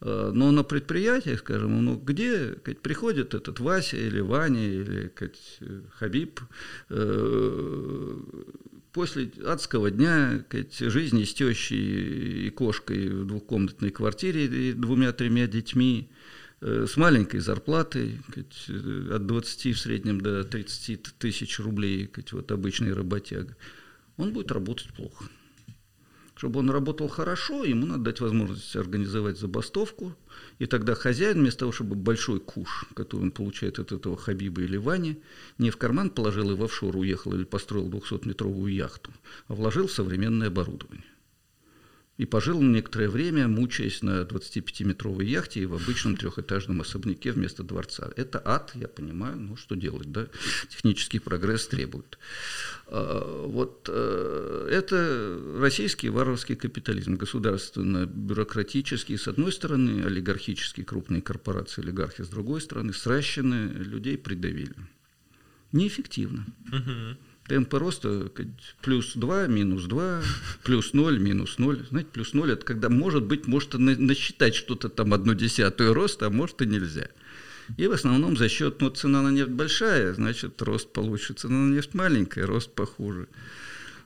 А, Но на предприятиях, скажем, ну, где сказать, приходит этот Вася или Ваня или сказать, Хабиб, э, после адского дня сказать, жизни с тещей и кошкой в двухкомнатной квартире и двумя-тремя детьми, э, с маленькой зарплатой, э, от 20 в среднем до 30 тысяч рублей, вот обычный работяга, он будет работать плохо. Чтобы он работал хорошо, ему надо дать возможность организовать забастовку, и тогда хозяин, вместо того, чтобы большой куш, который он получает от этого Хабиба или Вани, не в карман положил и в офшор уехал или построил 200-метровую яхту, а вложил в современное оборудование. И пожил некоторое время, мучаясь на 25-метровой яхте и в обычном трехэтажном особняке вместо дворца. Это ад, я понимаю, ну что делать, да? Технический прогресс требует. А, Вот э, это российский варварский капитализм, государственно-бюрократический, с одной стороны, олигархические крупные корпорации, олигархи с другой стороны, сращены, людей придавили. Неэффективно. Мгм. Темпы роста плюс 2, минус 2, [LAUGHS] плюс 0, минус 0. Знаете, плюс 0 это когда, может быть, может насчитать что-то там одну десятую роста, а может и нельзя. И в основном за счет, ну, цена на нефть большая, значит, рост получше. Цена на нефть маленькая, рост похуже.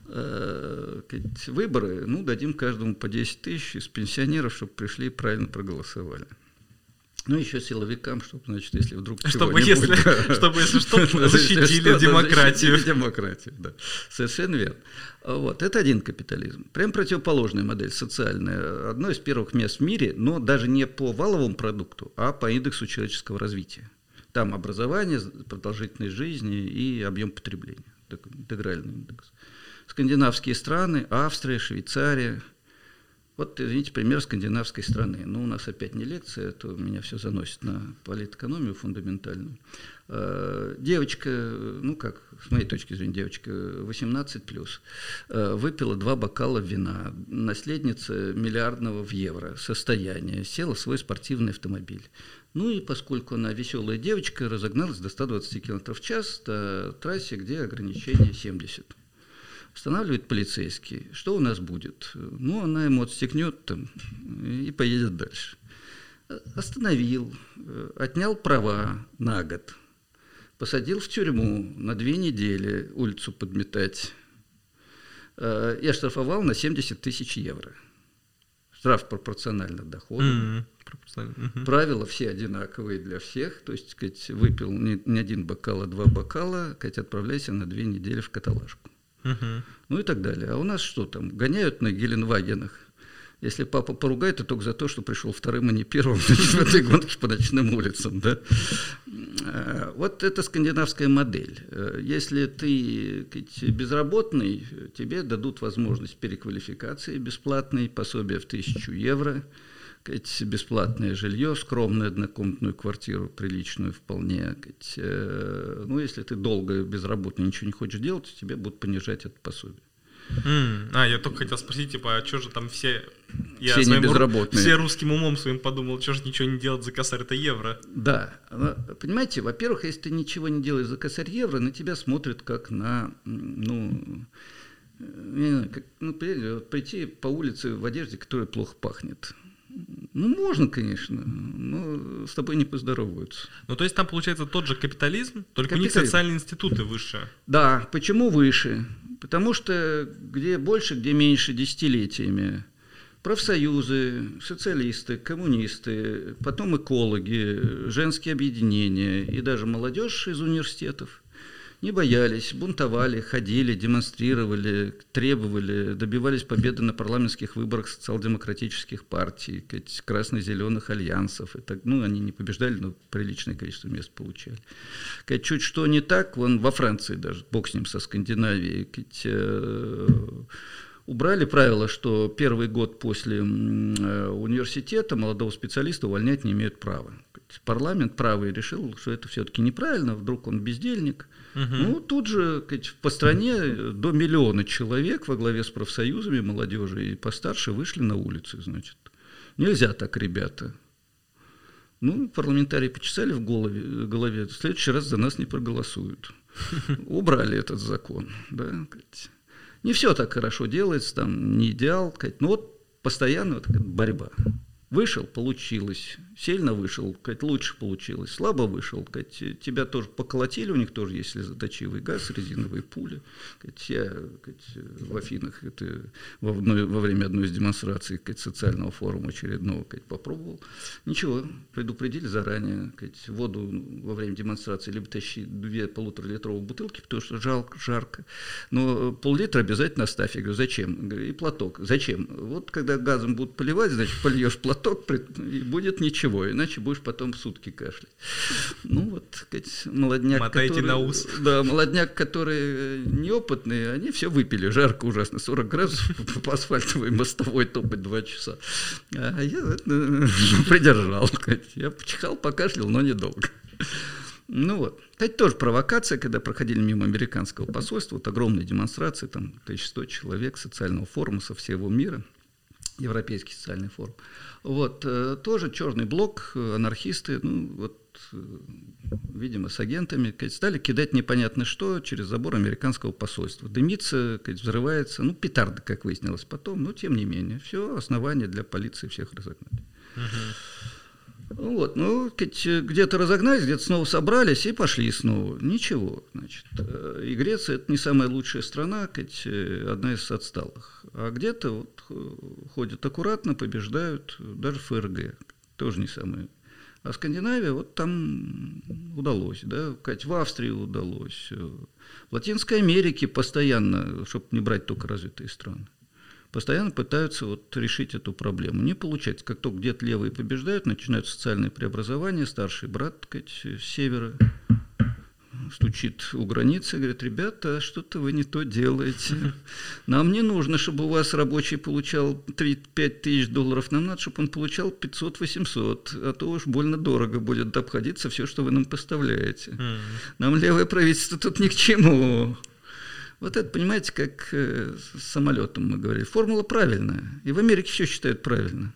Э, Выборы, ну, дадим каждому по 10 тысяч из пенсионеров, чтобы пришли и правильно проголосовали. Ну, еще силовикам, чтобы, значит, если вдруг Чтобы если, [LAUGHS] [LAUGHS] чтобы если что, [LAUGHS] защитили демократию. защитили демократию, да. Совершенно верно. Вот, это один капитализм. Прям противоположная модель социальная. Одно из первых мест в мире, но даже не по валовому продукту, а по индексу человеческого развития. Там образование, продолжительность жизни и объем потребления. Интегральный индекс. Скандинавские страны, Австрия, Швейцария. Вот, извините, пример скандинавской страны. Ну, у нас опять не лекция, это меня все заносит на политэкономию фундаментальную. Э, девочка, ну как, с моей точки зрения, девочка 18 плюс, э, выпила два бокала вина, наследница миллиардного в евро состояния, села в свой спортивный автомобиль. Ну и поскольку она веселая девочка, разогналась до 120 км в час до трассе, где ограничение 70. Останавливает полицейский. Что у нас будет? Ну, она ему отстегнет там и поедет дальше. Остановил, отнял права на год, посадил в тюрьму на две недели улицу подметать э, и оштрафовал на 70 тысяч евро. Штраф пропорционально доходу. Mm-hmm. Угу. Правила все одинаковые для всех. То есть, сказать, выпил не, не один бокал, а два бокала, сказать, отправляйся на две недели в каталажку. Ну и так далее. А у нас что там? Гоняют на Геленвагенах. Если папа поругает, то только за то, что пришел вторым, а не первым в этой гонке по ночным улицам. Да? Э, вот это скандинавская модель. Э, если ты безработный, тебе дадут возможность переквалификации бесплатной, пособие в тысячу евро – бесплатное жилье, скромную однокомнатную квартиру, приличную вполне. Э, ну, если ты долго безработный, ничего не хочешь делать, тебе будут понижать это пособие. Mm. А, я только хотел спросить, типа, а что же там все... Я все не безработные. Все русским умом своим подумал, что же ничего не делать за косарь это евро. Да. Понимаете, во-первых, если ты ничего не делаешь за косарь евро, на тебя смотрят как на, ну, не знаю, как, ну, прийти по улице в одежде, которая плохо пахнет. Ну, можно, конечно, но с тобой не поздороваются. Ну, то есть там получается тот же капитализм, только капитализм. у них социальные институты выше. Да, почему выше? Потому что где больше, где меньше десятилетиями. Профсоюзы, социалисты, коммунисты, потом экологи, женские объединения и даже молодежь из университетов не боялись, бунтовали, ходили, демонстрировали, требовали, добивались победы на парламентских выборах социал-демократических партий, красно-зеленых альянсов. И так, ну, они не побеждали, но приличное количество мест получали. Чуть что не так, вон во Франции даже, бог с ним, со Скандинавией, э, убрали правило, что первый год после э, университета молодого специалиста увольнять не имеют права. Парламент правый решил, что это все-таки неправильно, вдруг он бездельник – Угу. Ну, тут же по стране до миллиона человек во главе с профсоюзами молодежи и постарше вышли на улицы, значит. Нельзя так, ребята. Ну, парламентарии почесали в голове, голове в следующий раз за нас не проголосуют. [LAUGHS] Убрали этот закон. Да, не все так хорошо делается, там не идеал, но вот постоянно вот борьба. Вышел, получилось. Сильно вышел, как лучше получилось. Слабо вышел, как тебя тоже поколотили, у них тоже есть слезоточивый газ, резиновые пули. Как я как, в Афинах это во, одной, во время одной из демонстраций как, социального форума очередного как, попробовал. Ничего, предупредили заранее. Как, воду во время демонстрации либо тащи две полуторалитровые бутылки, потому что жалко, жарко. Но пол-литра обязательно оставь. Я говорю, зачем? И платок. Зачем? Вот когда газом будут поливать, значит, польешь платок, платок, и будет ничего, иначе будешь потом сутки кашлять. Ну вот, молодняк, Мотайте который, на ус. Да, молодняк, которые неопытные, они все выпили, жарко ужасно, 40 градусов [LAUGHS] по асфальтовой мостовой топать 2 часа. А я [LAUGHS] придержал, я почихал, покашлял, но недолго. Ну вот. Это тоже провокация, когда проходили мимо американского посольства, вот огромные демонстрации, там 1100 человек социального форума со всего мира – Европейский социальный форум. Вот, э, тоже черный блок, э, анархисты, ну, вот, э, видимо, с агентами, стали кидать непонятно что через забор американского посольства. Дымится, взрывается, ну, петарды, как выяснилось потом, но тем не менее, все основания для полиции всех разогнать. Uh-huh. Вот, ну, где-то разогнались, где-то снова собрались и пошли снова. Ничего, значит. Э, и Греция – это не самая лучшая страна, э, одна из отсталых. А где-то вот э, ходят аккуратно, побеждают, даже ФРГ, тоже не самая. А Скандинавия, вот там удалось, да, Кать, в Австрии удалось. В Латинской Америке постоянно, чтобы не брать только развитые страны постоянно пытаются вот решить эту проблему. Не получается. Как только где-то левые побеждают, начинают социальные преобразования, старший брат, так сказать, с севера стучит у границы, говорит, ребята, что-то вы не то делаете. Нам не нужно, чтобы у вас рабочий получал 3-5 тысяч долларов, нам надо, чтобы он получал 500-800, а то уж больно дорого будет обходиться все, что вы нам поставляете. Нам левое правительство тут ни к чему. Вот это, понимаете, как э, с самолетом мы говорили. Формула правильная. И в Америке все считают правильно.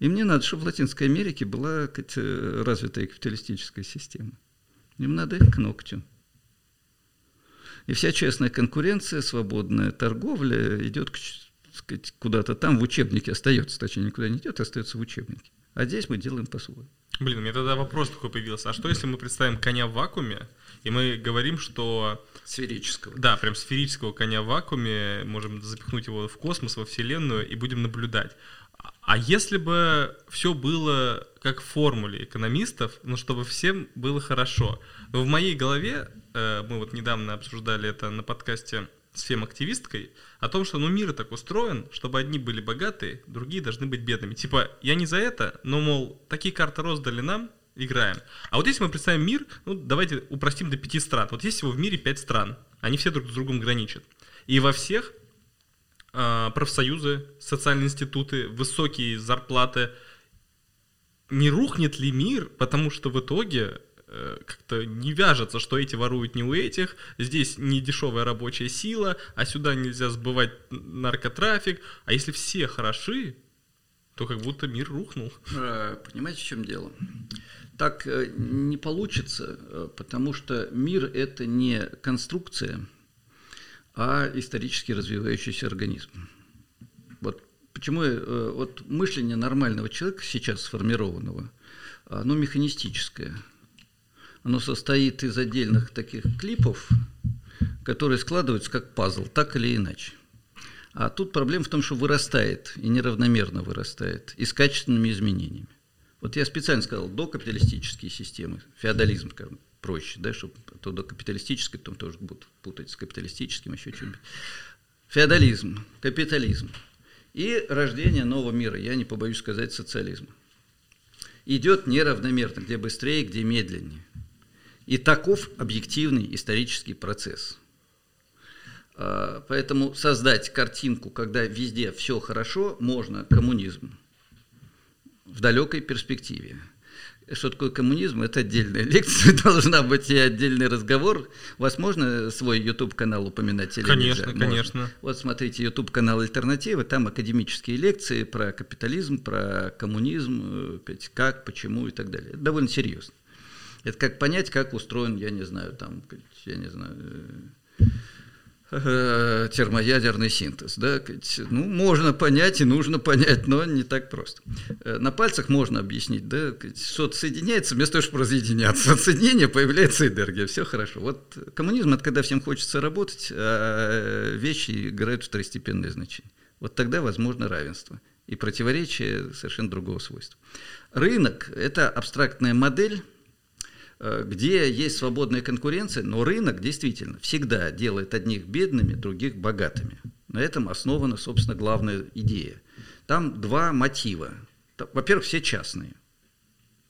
И мне надо, чтобы в Латинской Америке была сказать, развитая капиталистическая система. Им надо к ногтю. И вся честная конкуренция, свободная торговля идет куда-то там, в учебнике остается, точнее, никуда не идет, остается в учебнике. А здесь мы делаем по-своему. Блин, у меня тогда вопрос такой появился. А что, если мы представим коня в вакууме, и мы говорим, что... Сферического. Да, прям сферического коня в вакууме, можем запихнуть его в космос, во Вселенную, и будем наблюдать. А если бы все было как в формуле экономистов, ну чтобы всем было хорошо. Но в моей голове, э, мы вот недавно обсуждали это на подкасте с фем-активисткой, о том, что ну мир так устроен, чтобы одни были богатые, другие должны быть бедными. Типа, я не за это, но, мол, такие карты роздали нам, играем. А вот если мы представим мир, ну давайте упростим до пяти стран. Вот есть всего в мире пять стран, они все друг с другом граничат. И во всех а, профсоюзы, социальные институты, высокие зарплаты. Не рухнет ли мир, потому что в итоге э, как-то не вяжется, что эти воруют не у этих, здесь не дешевая рабочая сила, а сюда нельзя сбывать наркотрафик. А если все хороши, то как будто мир рухнул. Э, понимаете, в чем дело? Так э, не получится, потому что мир – это не конструкция – а исторически развивающийся организм. Вот почему э, вот мышление нормального человека сейчас сформированного, оно механистическое. Оно состоит из отдельных таких клипов, которые складываются как пазл, так или иначе. А тут проблема в том, что вырастает, и неравномерно вырастает, и с качественными изменениями. Вот я специально сказал, докапиталистические системы, феодализм, скажем, проще, да, чтобы то до капиталистической, потом тоже будут путать с капиталистическим, еще что-нибудь. Феодализм, капитализм и рождение нового мира, я не побоюсь сказать, социализма. Идет неравномерно, где быстрее, где медленнее. И таков объективный исторический процесс. А, поэтому создать картинку, когда везде все хорошо, можно коммунизм в далекой перспективе – что такое коммунизм, это отдельная [LAUGHS] лекция, должна быть и отдельный разговор. У вас можно свой YouTube-канал упоминать или Конечно, нельзя? конечно. Можно. Вот смотрите, YouTube-канал «Альтернатива», там академические лекции про капитализм, про коммунизм, э, как, почему и так далее. Это довольно серьезно. Это как понять, как устроен, я не знаю, там, я не знаю, э, Э, термоядерный синтез. Да? Ну, можно понять и нужно понять, но не так просто. Э, на пальцах можно объяснить, да, что-то соединяется, вместо того, чтобы разъединяться. От соединения появляется энергия, все хорошо. Вот коммунизм – это когда всем хочется работать, а вещи играют второстепенное значение. Вот тогда возможно равенство и противоречие совершенно другого свойства. Рынок – это абстрактная модель, где есть свободная конкуренция, но рынок действительно всегда делает одних бедными, других богатыми. На этом основана, собственно, главная идея. Там два мотива. Во-первых, все частные.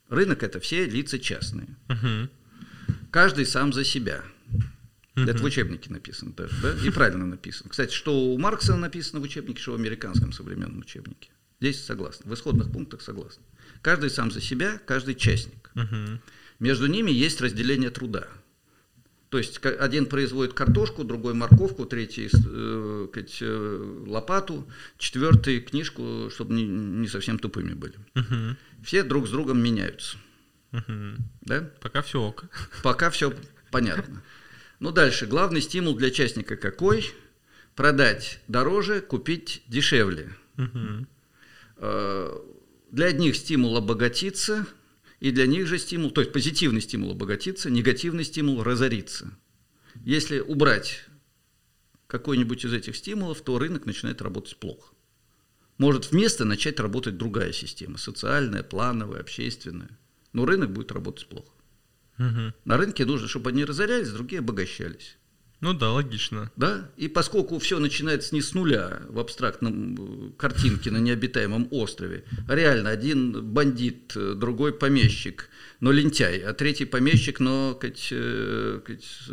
Рынок – это все лица частные. Uh-huh. Каждый сам за себя. Uh-huh. Это в учебнике написано даже, да? И правильно написано. Кстати, что у Маркса написано в учебнике, что в американском современном учебнике. Здесь согласны. В исходных пунктах согласны. Каждый сам за себя, каждый частник. Uh-huh. Между ними есть разделение труда. То есть один производит картошку, другой морковку, третий э, э, лопату, четвертый книжку, чтобы не, не совсем тупыми были. Угу. Все друг с другом меняются. Угу. Да? Пока все ок. Пока все понятно. Ну дальше. Главный стимул для частника какой? Продать дороже, купить дешевле. Угу. Для одних стимул обогатиться – и для них же стимул, то есть позитивный стимул обогатиться, негативный стимул разориться. Если убрать какой-нибудь из этих стимулов, то рынок начинает работать плохо. Может вместо начать работать другая система, социальная, плановая, общественная. Но рынок будет работать плохо. Угу. На рынке нужно, чтобы одни разорялись, другие обогащались. Ну да, логично. Да? И поскольку все начинается не с нуля в абстрактном э, картинке на необитаемом острове, а реально один бандит, э, другой помещик, но лентяй, а третий помещик, но кать, кать,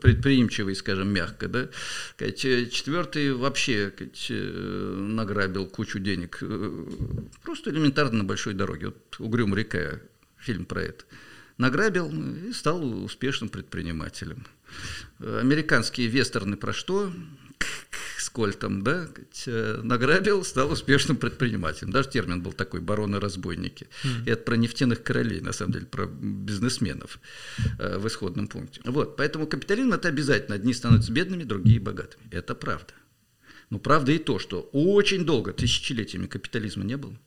предприимчивый, скажем, мягко, да? Кать, четвертый вообще кать, награбил кучу денег. Просто элементарно на большой дороге. Вот «Угрюм река», фильм про это. Награбил и стал успешным предпринимателем. Американские вестерны про что? Сколь там, да, награбил, стал успешным предпринимателем. Даже термин был такой, бароны-разбойники. Mm-hmm. Это про нефтяных королей, на самом деле, про бизнесменов э, в исходном пункте. Вот, поэтому капитализм – это обязательно. Одни становятся бедными, другие – богатыми. Это правда. Но правда и то, что очень долго, тысячелетиями капитализма не было.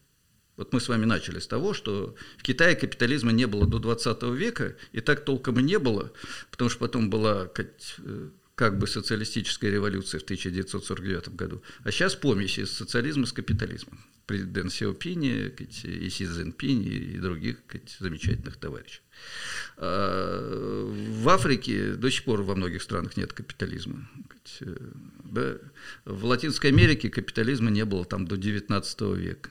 Вот мы с вами начали с того, что в Китае капитализма не было до 20 века, и так толком и не было, потому что потом была э, как бы социалистическая революция в 1949 году. А сейчас помесь из социализма с капитализмом. Президент Сиопини, и Си Цзиньпинь, и других замечательных товарищей. А в Африке до сих пор во многих странах нет капитализма. Э? В Латинской Америке капитализма не было там до 19 века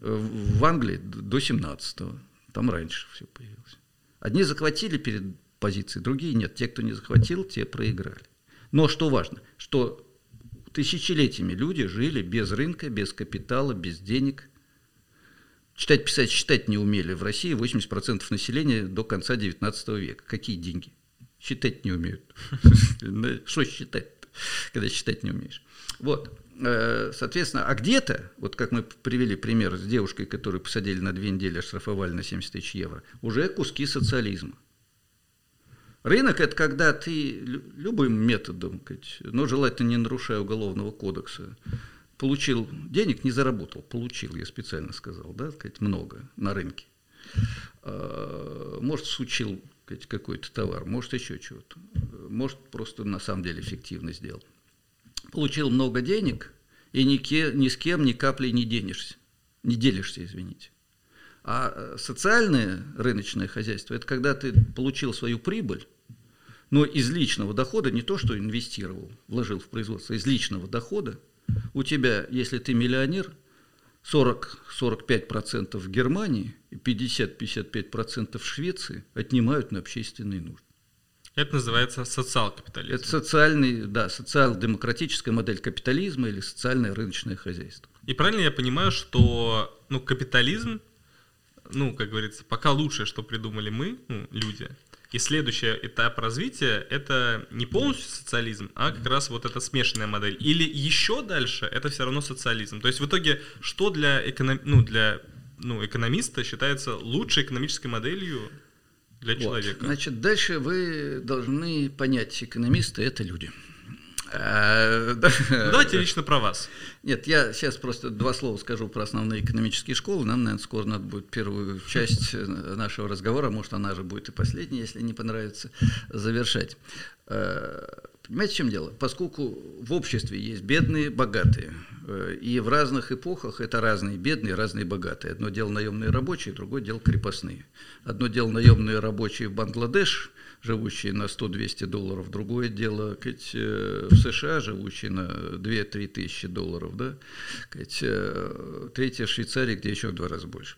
в Англии до 17-го, там раньше все появилось. Одни захватили перед позицией, другие нет. Те, кто не захватил, те проиграли. Но что важно, что тысячелетиями люди жили без рынка, без капитала, без денег. Читать, писать, считать не умели. В России 80% населения до конца 19 века. Какие деньги? Считать не умеют. [LAUGHS] Что считать, когда считать не умеешь? Вот. Э, соответственно, а где-то, вот как мы привели пример с девушкой, которую посадили на две недели, оштрафовали на 70 тысяч евро, уже куски социализма. Рынок – это когда ты любым методом, но желательно не нарушая уголовного кодекса, получил денег, не заработал, получил, я специально сказал, да, сказать, много на рынке. А, может, сучил какой-то товар, может, еще чего-то. Может, просто на самом деле эффективно сделал получил много денег, и ни, ке, ни с кем ни капли не денешься, не делишься, извините. А э, социальное рыночное хозяйство – это когда ты получил свою прибыль, но из личного дохода, не то, что инвестировал, вложил в производство, из личного дохода, у тебя, если ты миллионер, 40-45% в Германии и 50-55% в Швеции отнимают на общественные нужды. Это называется социал-капитализм. Это социальный, да, социал-демократическая модель капитализма или социальное рыночное хозяйство. И правильно я понимаю, что ну, капитализм, ну, как говорится, пока лучшее, что придумали мы, ну, люди, и следующий этап развития – это не полностью социализм, а как раз вот эта смешанная модель. Или еще дальше – это все равно социализм. То есть в итоге, что для, эконом... ну, для ну, экономиста считается лучшей экономической моделью для вот. человека. Значит, дальше вы должны понять, экономисты – это люди. А, [LAUGHS] Давайте лично про вас. Нет, я сейчас просто два слова скажу про основные экономические школы. Нам, наверное, скоро надо будет первую часть нашего разговора, может, она же будет и последняя, если не понравится, завершать. А, понимаете, в чем дело? Поскольку в обществе есть бедные, богатые, э, и в разных эпохах это разные бедные, разные богатые. Одно дело наемные рабочие, другое дело крепостные. Одно дело наемные рабочие в Бангладеш, живущие на 100-200 долларов, другое дело э, в США, живущие на 2-3 тысячи долларов, да? э, третье в Швейцарии, где еще в два раза больше.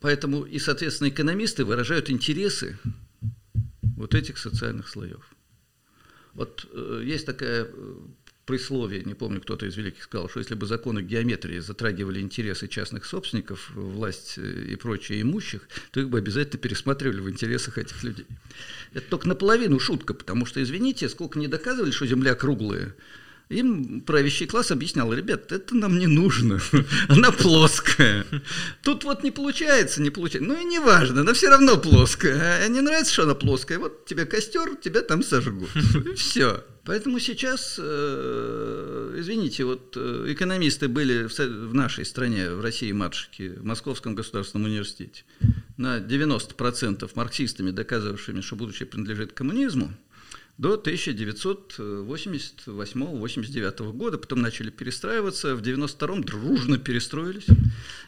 Поэтому и, соответственно, экономисты выражают интересы вот этих социальных слоев. Вот э, есть такая э, присловие, не помню, кто-то из великих сказал, что если бы законы геометрии затрагивали интересы частных собственников, власть э, и прочие имущих, то их бы обязательно пересматривали в интересах этих людей. Это только наполовину шутка, потому что, извините, сколько не доказывали, что Земля круглая, им правящий класс объяснял, ребят, это нам не нужно, [LAUGHS] она плоская. Тут вот не получается, не получается. Ну и не важно, она все равно плоская. А не нравится, что она плоская, вот тебе костер, тебя там сожгут. [LAUGHS] Все. Поэтому сейчас, э, извините, вот э, экономисты были в нашей стране, в России матушке, в Московском государственном университете, на 90% марксистами, доказывавшими, что будущее принадлежит коммунизму, до 1988-89 года. Потом начали перестраиваться, в 92-м дружно перестроились.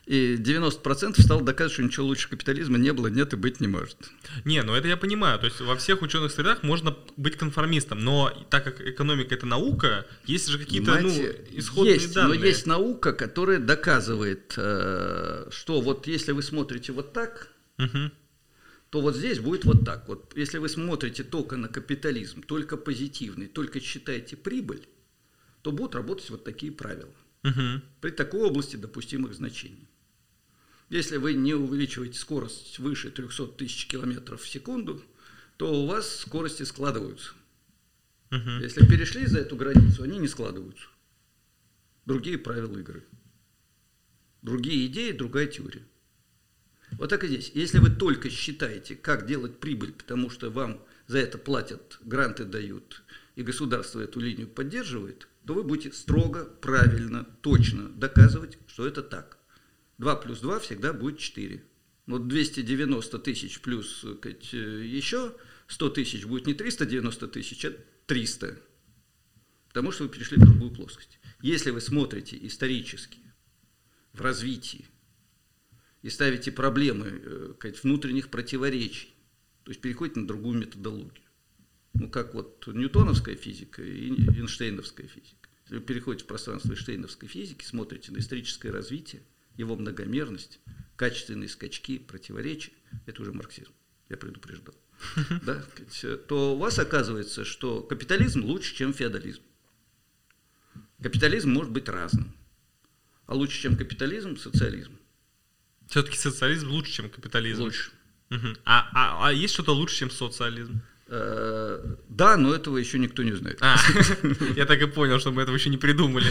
И 90% стало доказывать, что ничего лучше капитализма не было, нет и быть не может. Не, ну это я понимаю. То есть во всех ученых средах можно быть конформистом, но так как экономика это наука, есть же какие-то ну, исходные есть, данные. Но есть наука, которая доказывает, э, что вот если вы смотрите вот так, угу то вот здесь будет вот так. Вот если вы смотрите только на капитализм, только позитивный, только считаете прибыль, то будут работать вот такие правила. Угу. При такой области допустимых значений. Если вы не увеличиваете скорость выше 300 тысяч километров в секунду, то у вас скорости складываются. Угу. Если перешли за эту границу, они не складываются. Другие правила игры. Другие идеи, другая теория. Вот так и здесь. Если вы только считаете, как делать прибыль, потому что вам за это платят, гранты дают, и государство эту линию поддерживает, то вы будете строго, правильно, точно доказывать, что это так. 2 плюс 2 всегда будет 4. Вот 290 тысяч плюс сказать, еще 100 тысяч будет не 390 тысяч, а 300. Потому что вы перешли в другую плоскость. Если вы смотрите исторически в развитии и ставите проблемы э, внутренних противоречий, то есть переходите на другую методологию. Ну, как вот ньютоновская физика и Эйнштейновская физика. Если вы переходите в пространство Эйнштейновской физики, смотрите на историческое развитие, его многомерность, качественные скачки, противоречия, это уже марксизм, я предупреждал. [LAUGHS] Да, то у вас оказывается, что капитализм лучше, чем феодализм. Капитализм может быть разным. А лучше, чем капитализм, социализм. Все-таки социализм лучше, чем капитализм. Лучше. Угу. А, а, а есть что-то лучше, чем социализм? Э, да, но этого еще никто не знает. А, [LAUGHS] я так и понял, что мы этого еще не придумали.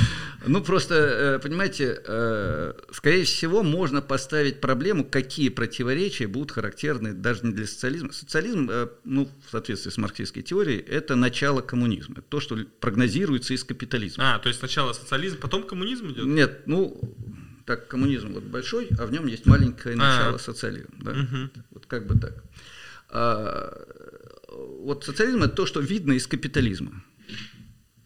Ну, просто, э, понимаете, э, скорее всего, можно поставить проблему, какие противоречия будут характерны даже не для социализма. Социализм, ну, в соответствии с марксистской теорией, это начало коммунизма. То, что прогнозируется из капитализма. А, то есть сначала социализм, потом коммунизм идет? Нет, ну, так коммунизм вот большой, а в нем есть маленькое а. начало А-а-а. социализма. Да? Угу. Вот как бы так. А, вот социализм это то, что видно из капитализма.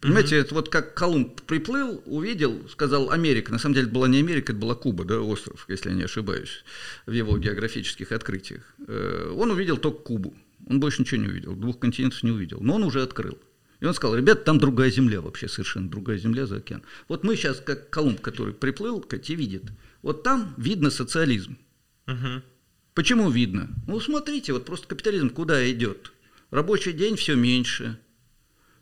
Понимаете, угу. это вот как Колумб приплыл, увидел, сказал Америка. На самом деле это была не Америка, это была Куба, да, остров, если я не ошибаюсь, в его географических открытиях. Э, он увидел только Кубу. Он больше ничего не увидел, двух континентов не увидел. Но он уже открыл. И он сказал, ребят, там другая земля вообще, совершенно другая земля за океан. Вот мы сейчас, как Колумб, который приплыл, как и видит, вот там видно социализм. Угу. Почему видно? Ну, смотрите, вот просто капитализм куда идет? Рабочий день все меньше.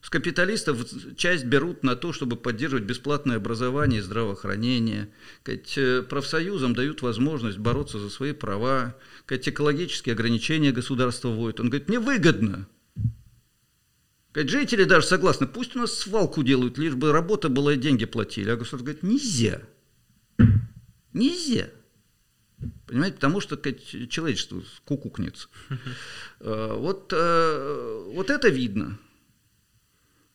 С капиталистов часть берут на то, чтобы поддерживать бесплатное образование и здравоохранение. Э, профсоюзам дают возможность бороться за свои права. Экологические ограничения государство вводит. Он говорит, мне выгодно. Жители даже согласны, пусть у нас свалку делают, лишь бы работа была и деньги платили. А государство говорит, нельзя. Нельзя. Понимаете, потому что человечество кукукнется. А, вот, а, вот это видно.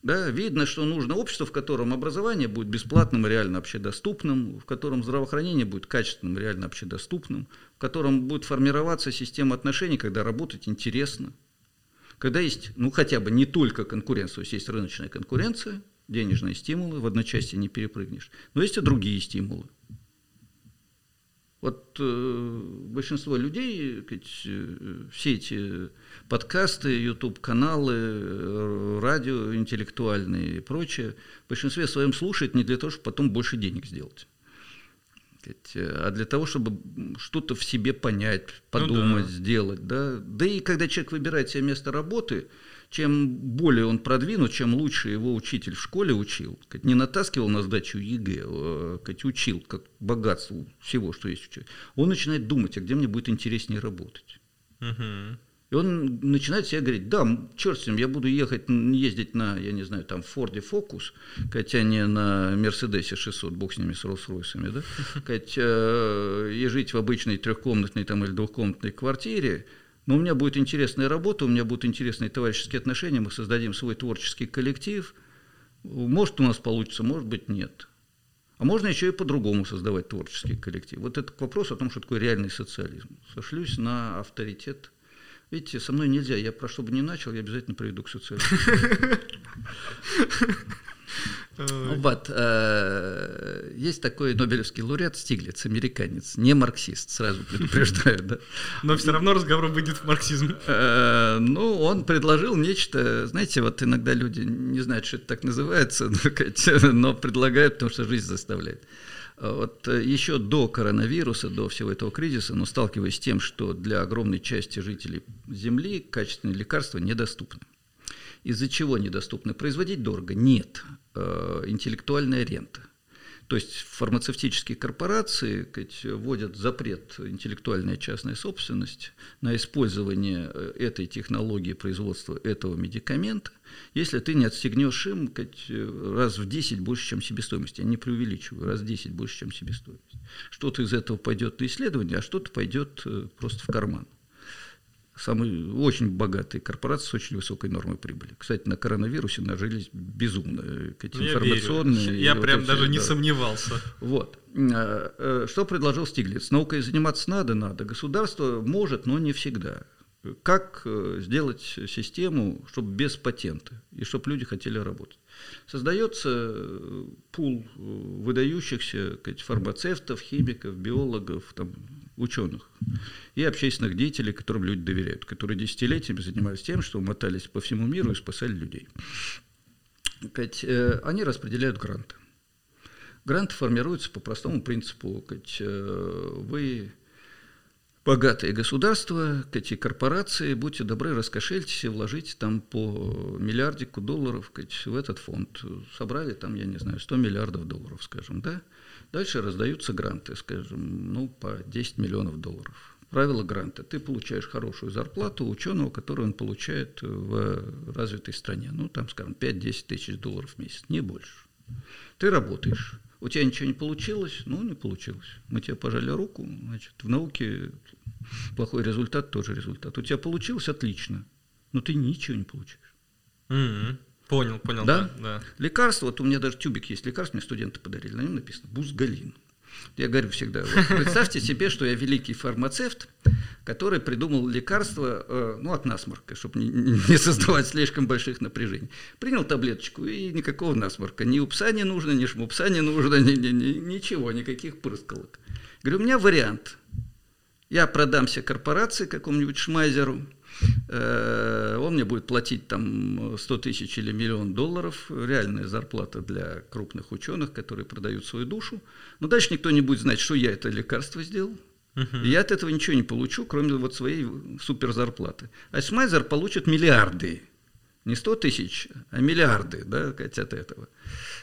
Да, видно, что нужно общество, в котором образование будет бесплатным реально общедоступным, в котором здравоохранение будет качественным реально общедоступным, в котором будет формироваться система отношений, когда работать интересно – когда есть, ну, хотя бы не только конкуренция, то есть есть рыночная конкуренция, денежные стимулы, в одночасье не перепрыгнешь, но есть и другие стимулы. Вот э, большинство людей, сказать, э, все эти подкасты, YouTube-каналы, э, радио интеллектуальные и прочее, в большинстве своем слушает не для того, чтобы потом больше денег сделать а для того, чтобы что-то в себе понять, подумать, ну, да. сделать. Да? да и когда человек выбирает себе место работы, чем более он продвинут, чем лучше его учитель в школе учил, не натаскивал на сдачу ЕГЭ, а учил как богатство всего, что есть в человеке, он начинает думать, а где мне будет интереснее работать. Угу. Он начинает себе говорить, да, черт с ним, я буду ехать, ездить на, я не знаю, там, Форде Фокус, хотя не на Мерседесе 600, бог с ними, с Роллс-Ройсами, да, хотя, э, и жить в обычной трехкомнатной там, или двухкомнатной квартире, но у меня будет интересная работа, у меня будут интересные товарищеские отношения, мы создадим свой творческий коллектив. Может, у нас получится, может быть, нет. А можно еще и по-другому создавать творческий коллектив. Вот это вопрос о том, что такое реальный социализм. Сошлюсь на авторитет Видите, со мной нельзя. Я про что бы не начал, я обязательно приведу к социализму. Вот. Э, есть такой Нобелевский лауреат Стиглиц, американец, не марксист, сразу предупреждаю. Да? Но все равно разговор выйдет в марксизм. Э, ну, он предложил нечто, знаете, вот иногда люди не знают, что это так называется, [LAUGHS] но предлагают, потому что жизнь заставляет. Вот э, еще до коронавируса, до всего этого кризиса, но сталкиваясь с тем, что для огромной части жителей Земли качественные лекарства недоступны. Из-за чего недоступны? Производить дорого? Нет. Э, интеллектуальная рента. То есть фармацевтические корпорации вводят запрет интеллектуальная частная собственность на использование э, этой технологии производства этого медикамента, если ты не отстегнешь им сказать, раз в 10 больше, чем себестоимость. Я не преувеличиваю, раз в 10 больше, чем себестоимость. Что-то из этого пойдет на исследование, а что-то пойдет э, просто в карман самые очень богатые корпорации с очень высокой нормой прибыли. Кстати, на коронавирусе нажились безумно эти я информационные. Верю. Я прям вот даже эти, не да. сомневался. Вот. А, э, что предложил Стиглиц? Наукой заниматься надо, надо. Государство может, но не всегда. Как э, сделать систему, чтобы без патента, и чтобы люди хотели работать? Создается э, пул выдающихся сказать, фармацевтов, химиков, биологов, там, ученых и общественных деятелей, которым люди доверяют, которые десятилетиями занимались тем, что мотались по всему миру и спасали людей. Э, они распределяют гранты. Гранты формируются по простому принципу. Э, вы богатые государства, эти корпорации, будьте добры, раскошельтесь и вложите там по миллиардику долларов в этот фонд. Собрали там, я не знаю, 100 миллиардов долларов, скажем, да? Дальше раздаются гранты, скажем, ну, по 10 миллионов долларов. Правило гранта. Ты получаешь хорошую зарплату ученого, которую он получает в развитой стране. Ну, там, скажем, 5-10 тысяч долларов в месяц, не больше. Ты работаешь. У тебя ничего не получилось? Ну, не получилось. Мы тебе пожали руку. Значит, в науке плохой результат тоже результат. У тебя получилось? Отлично. Но ты ничего не получаешь. Mm-hmm. Понял, понял, да? да, да. Лекарство, вот у меня даже тюбик есть лекарств, мне студенты подарили, на нем написано «Бузгалин». Я говорю всегда, вот, [LAUGHS] представьте себе, что я великий фармацевт, который придумал лекарство э, ну, от насморка, чтобы не, не создавать слишком больших напряжений. Принял таблеточку, и никакого насморка. Ни у пса не нужно, ни шму не нужно, ни, ни, ни, ничего, никаких прыскалок. Говорю, у меня вариант. Я продамся корпорации какому-нибудь шмайзеру, он мне будет платить там 100 тысяч или миллион долларов, реальная зарплата для крупных ученых, которые продают свою душу. Но дальше никто не будет знать, что я это лекарство сделал. И я от этого ничего не получу, кроме вот своей суперзарплаты. А Шмайзер получит миллиарды. Не 100 тысяч, а миллиарды да, от этого.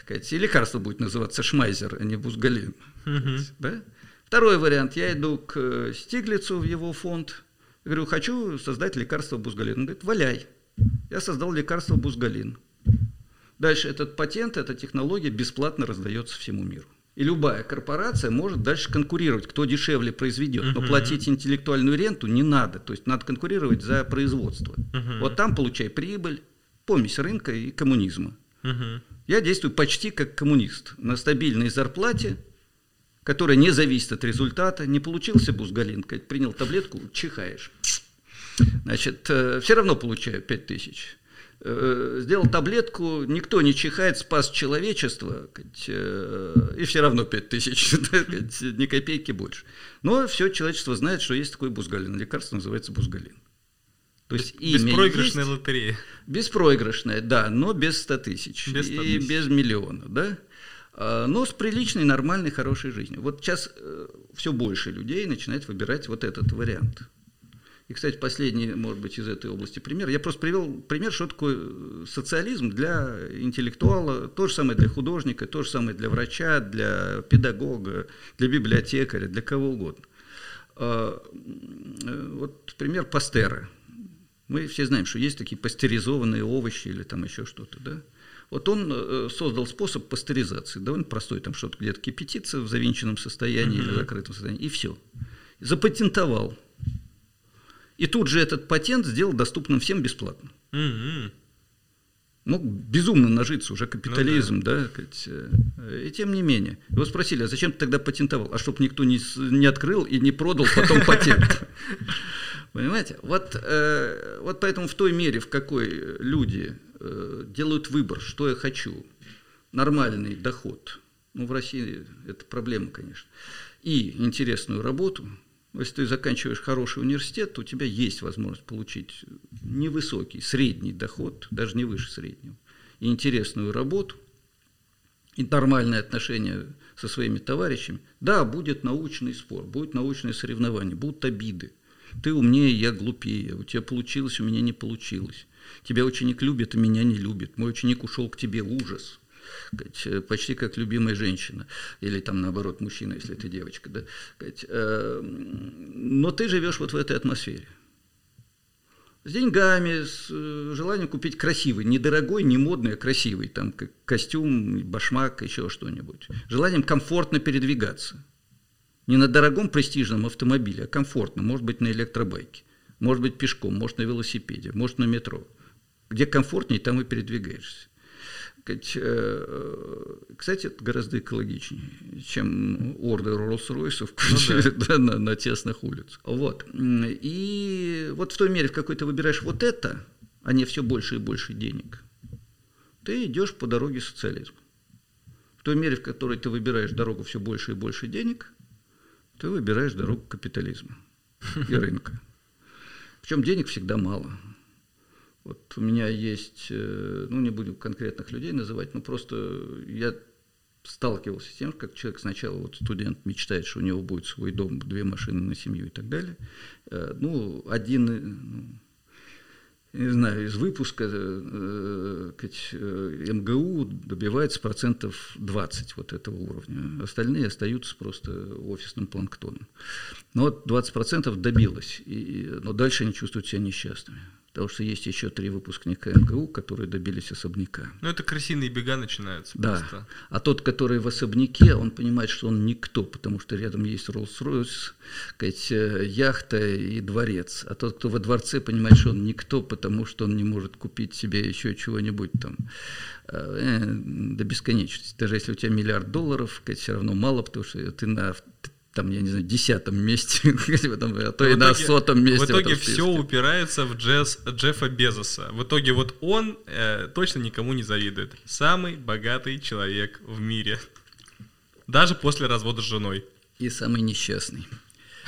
И лекарство будет называться Шмайзер, а не Бузгалин. Uh-huh. Да? Второй вариант. Я иду к Стиглицу в его фонд, я говорю, хочу создать лекарство бузгалин. Он говорит, валяй. Я создал лекарство бузгалин. Дальше этот патент, эта технология бесплатно раздается всему миру. И любая корпорация может дальше конкурировать, кто дешевле произведет. Но платить интеллектуальную ренту не надо. То есть надо конкурировать за производство. Вот там получай прибыль, помесь рынка и коммунизма. Я действую почти как коммунист. На стабильной зарплате которая не зависит от результата. Не получился бузгалин, принял таблетку, чихаешь. Значит, э, все равно получаю 5 тысяч. Э, сделал таблетку, никто не чихает, спас человечество, э, и все равно 5 тысяч, [LAUGHS] ни копейки больше. Но все человечество знает, что есть такой бузгалин. Лекарство называется бузгалин. То есть Беспроигрышная есть, лотерея. Беспроигрышная, да, но без 100 тысяч. Без 100 тысяч. И без миллиона, да. А, но с приличной, нормальной, хорошей жизнью. Вот сейчас э, все больше людей начинает выбирать вот этот вариант. И, кстати, последний, может быть, из этой области пример. Я просто привел пример, что такое э, социализм для интеллектуала, то же самое для художника, то же самое для врача, для педагога, для библиотекаря, для кого угодно. А, э, вот пример Пастера. Мы все знаем, что есть такие пастеризованные овощи или там еще что-то, да? Вот он э, создал способ пастеризации, довольно простой, там что-то где-то кипятится в завинченном состоянии mm-hmm. или закрытом состоянии, и все. Запатентовал. И тут же этот патент сделал доступным всем бесплатно. Mm-hmm. Мог безумно нажиться уже капитализм, ну, да. да э, и тем не менее. Его спросили, а зачем ты тогда патентовал? А чтобы никто не, не открыл и не продал потом [LAUGHS] патент. Понимаете? Вот, э, вот поэтому в той мере, в какой люди делают выбор, что я хочу, нормальный доход, ну, в России это проблема, конечно, и интересную работу, если ты заканчиваешь хороший университет, то у тебя есть возможность получить невысокий, средний доход, даже не выше среднего, и интересную работу, и нормальные отношения со своими товарищами. Да, будет научный спор, будет научное соревнование, будут обиды. Ты умнее, я глупее, у тебя получилось, у меня не получилось. Тебя ученик любит, а меня не любит. Мой ученик ушел к тебе, ужас почти как любимая женщина, или там наоборот мужчина, если ты девочка, да, э, но ты живешь вот в этой атмосфере. С деньгами, с э, желанием купить красивый, не дорогой, не модный, а красивый, там костюм, башмак, еще что-нибудь. Желанием комфортно передвигаться. Не на дорогом престижном автомобиле, а комфортно, может быть, на электробайке, может быть, пешком, может, на велосипеде, может, на метро. Где комфортнее, там и передвигаешься. Э, кстати, это гораздо экологичнее, чем ордер Роллс-Ройсов ну, да, на, на тесных улицах. Вот. И вот в той мере, в какой ты выбираешь вот это, а не все больше и больше денег, ты идешь по дороге социализма. В той мере, в которой ты выбираешь дорогу все больше и больше денег, ты выбираешь дорогу капитализма и рынка. Причем денег всегда мало. Вот у меня есть, э, ну не буду конкретных людей называть, но просто я сталкивался с тем, как человек сначала, вот студент мечтает, что у него будет свой дом, две машины на семью и так далее. Э, ну, один, э, ну, не знаю, из выпуска э, МГУ добивается процентов 20 вот этого уровня. Остальные остаются просто офисным планктоном. Но вот 20 процентов добилось, и, но дальше они чувствуют себя несчастными. Потому что есть еще три выпускника МГУ, которые добились особняка. Ну, это крысиные бега начинаются да. просто. А тот, который в особняке, он понимает, что он никто, потому что рядом есть Роллс-Ройс, э, яхта и дворец. А тот, кто во дворце, понимает, что он никто, потому что он не может купить себе еще чего-нибудь там э, до бесконечности. Даже если у тебя миллиард долларов, все равно мало, потому что ты на там, я не знаю, десятом месте, [LAUGHS] а то и на сотом месте. В итоге все упирается в Джесс, Джеффа Безоса. В итоге вот он э, точно никому не завидует. Самый богатый человек в мире. Даже после развода с женой. И самый несчастный.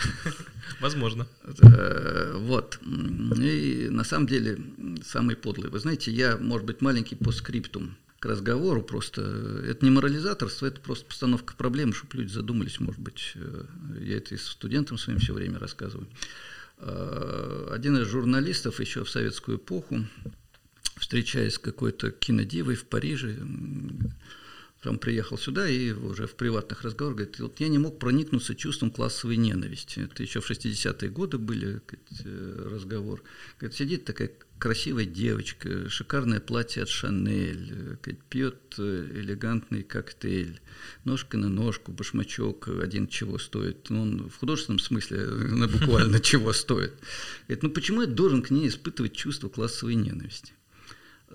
[LAUGHS] Возможно. Э, вот. И на самом деле самый подлый. Вы знаете, я, может быть, маленький по скриптум разговору просто. Это не морализаторство, это просто постановка проблемы, чтобы люди задумались, может быть. Э, я это и студентам своим все время рассказываю. Э, один из журналистов еще в советскую эпоху, встречаясь с какой-то кинодивой в Париже, Прям приехал сюда и уже в приватных разговорах говорит, вот я не мог проникнуться чувством классовой ненависти. Это еще в 60-е годы были э, разговор. Говорит, сидит такая красивая девочка, шикарное платье от Шанель, пьет э, элегантный коктейль, ножка на ножку, башмачок один чего стоит. Ну, он в художественном смысле буквально [LAUGHS] чего стоит. Говорит, ну почему я должен к ней испытывать чувство классовой ненависти?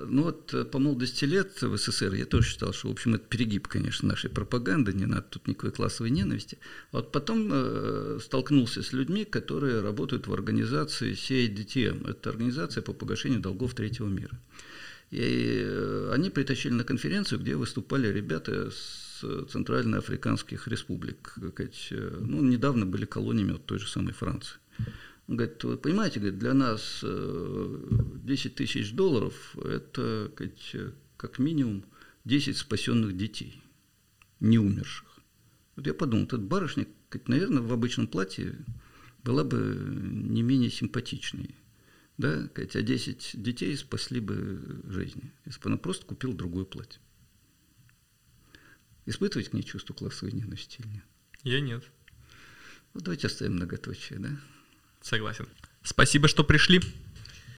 Ну вот э, по молодости лет в СССР я тоже считал, что, в общем, это перегиб, конечно, нашей пропаганды, не надо тут никакой классовой ненависти. А вот потом э, столкнулся с людьми, которые работают в организации CIDTM. Это организация по погашению долгов третьего мира. И э, они притащили на конференцию, где выступали ребята с центральноафриканских республик. Э, ну, недавно были колониями от той же самой Франции. Он говорит, вы понимаете, говорит, для нас 10 э, тысяч долларов – это говорит, как минимум 10 спасенных детей, не умерших. Вот я подумал, этот барышня, говорит, наверное, в обычном платье была бы не менее симпатичной. Да, говорит, а 10 детей спасли бы жизни, если бы она просто купила другое платье. Испытывать к ней чувство классовой ненависти или нет? Я нет. Вот давайте оставим многоточие, да? Согласен. Спасибо, что пришли.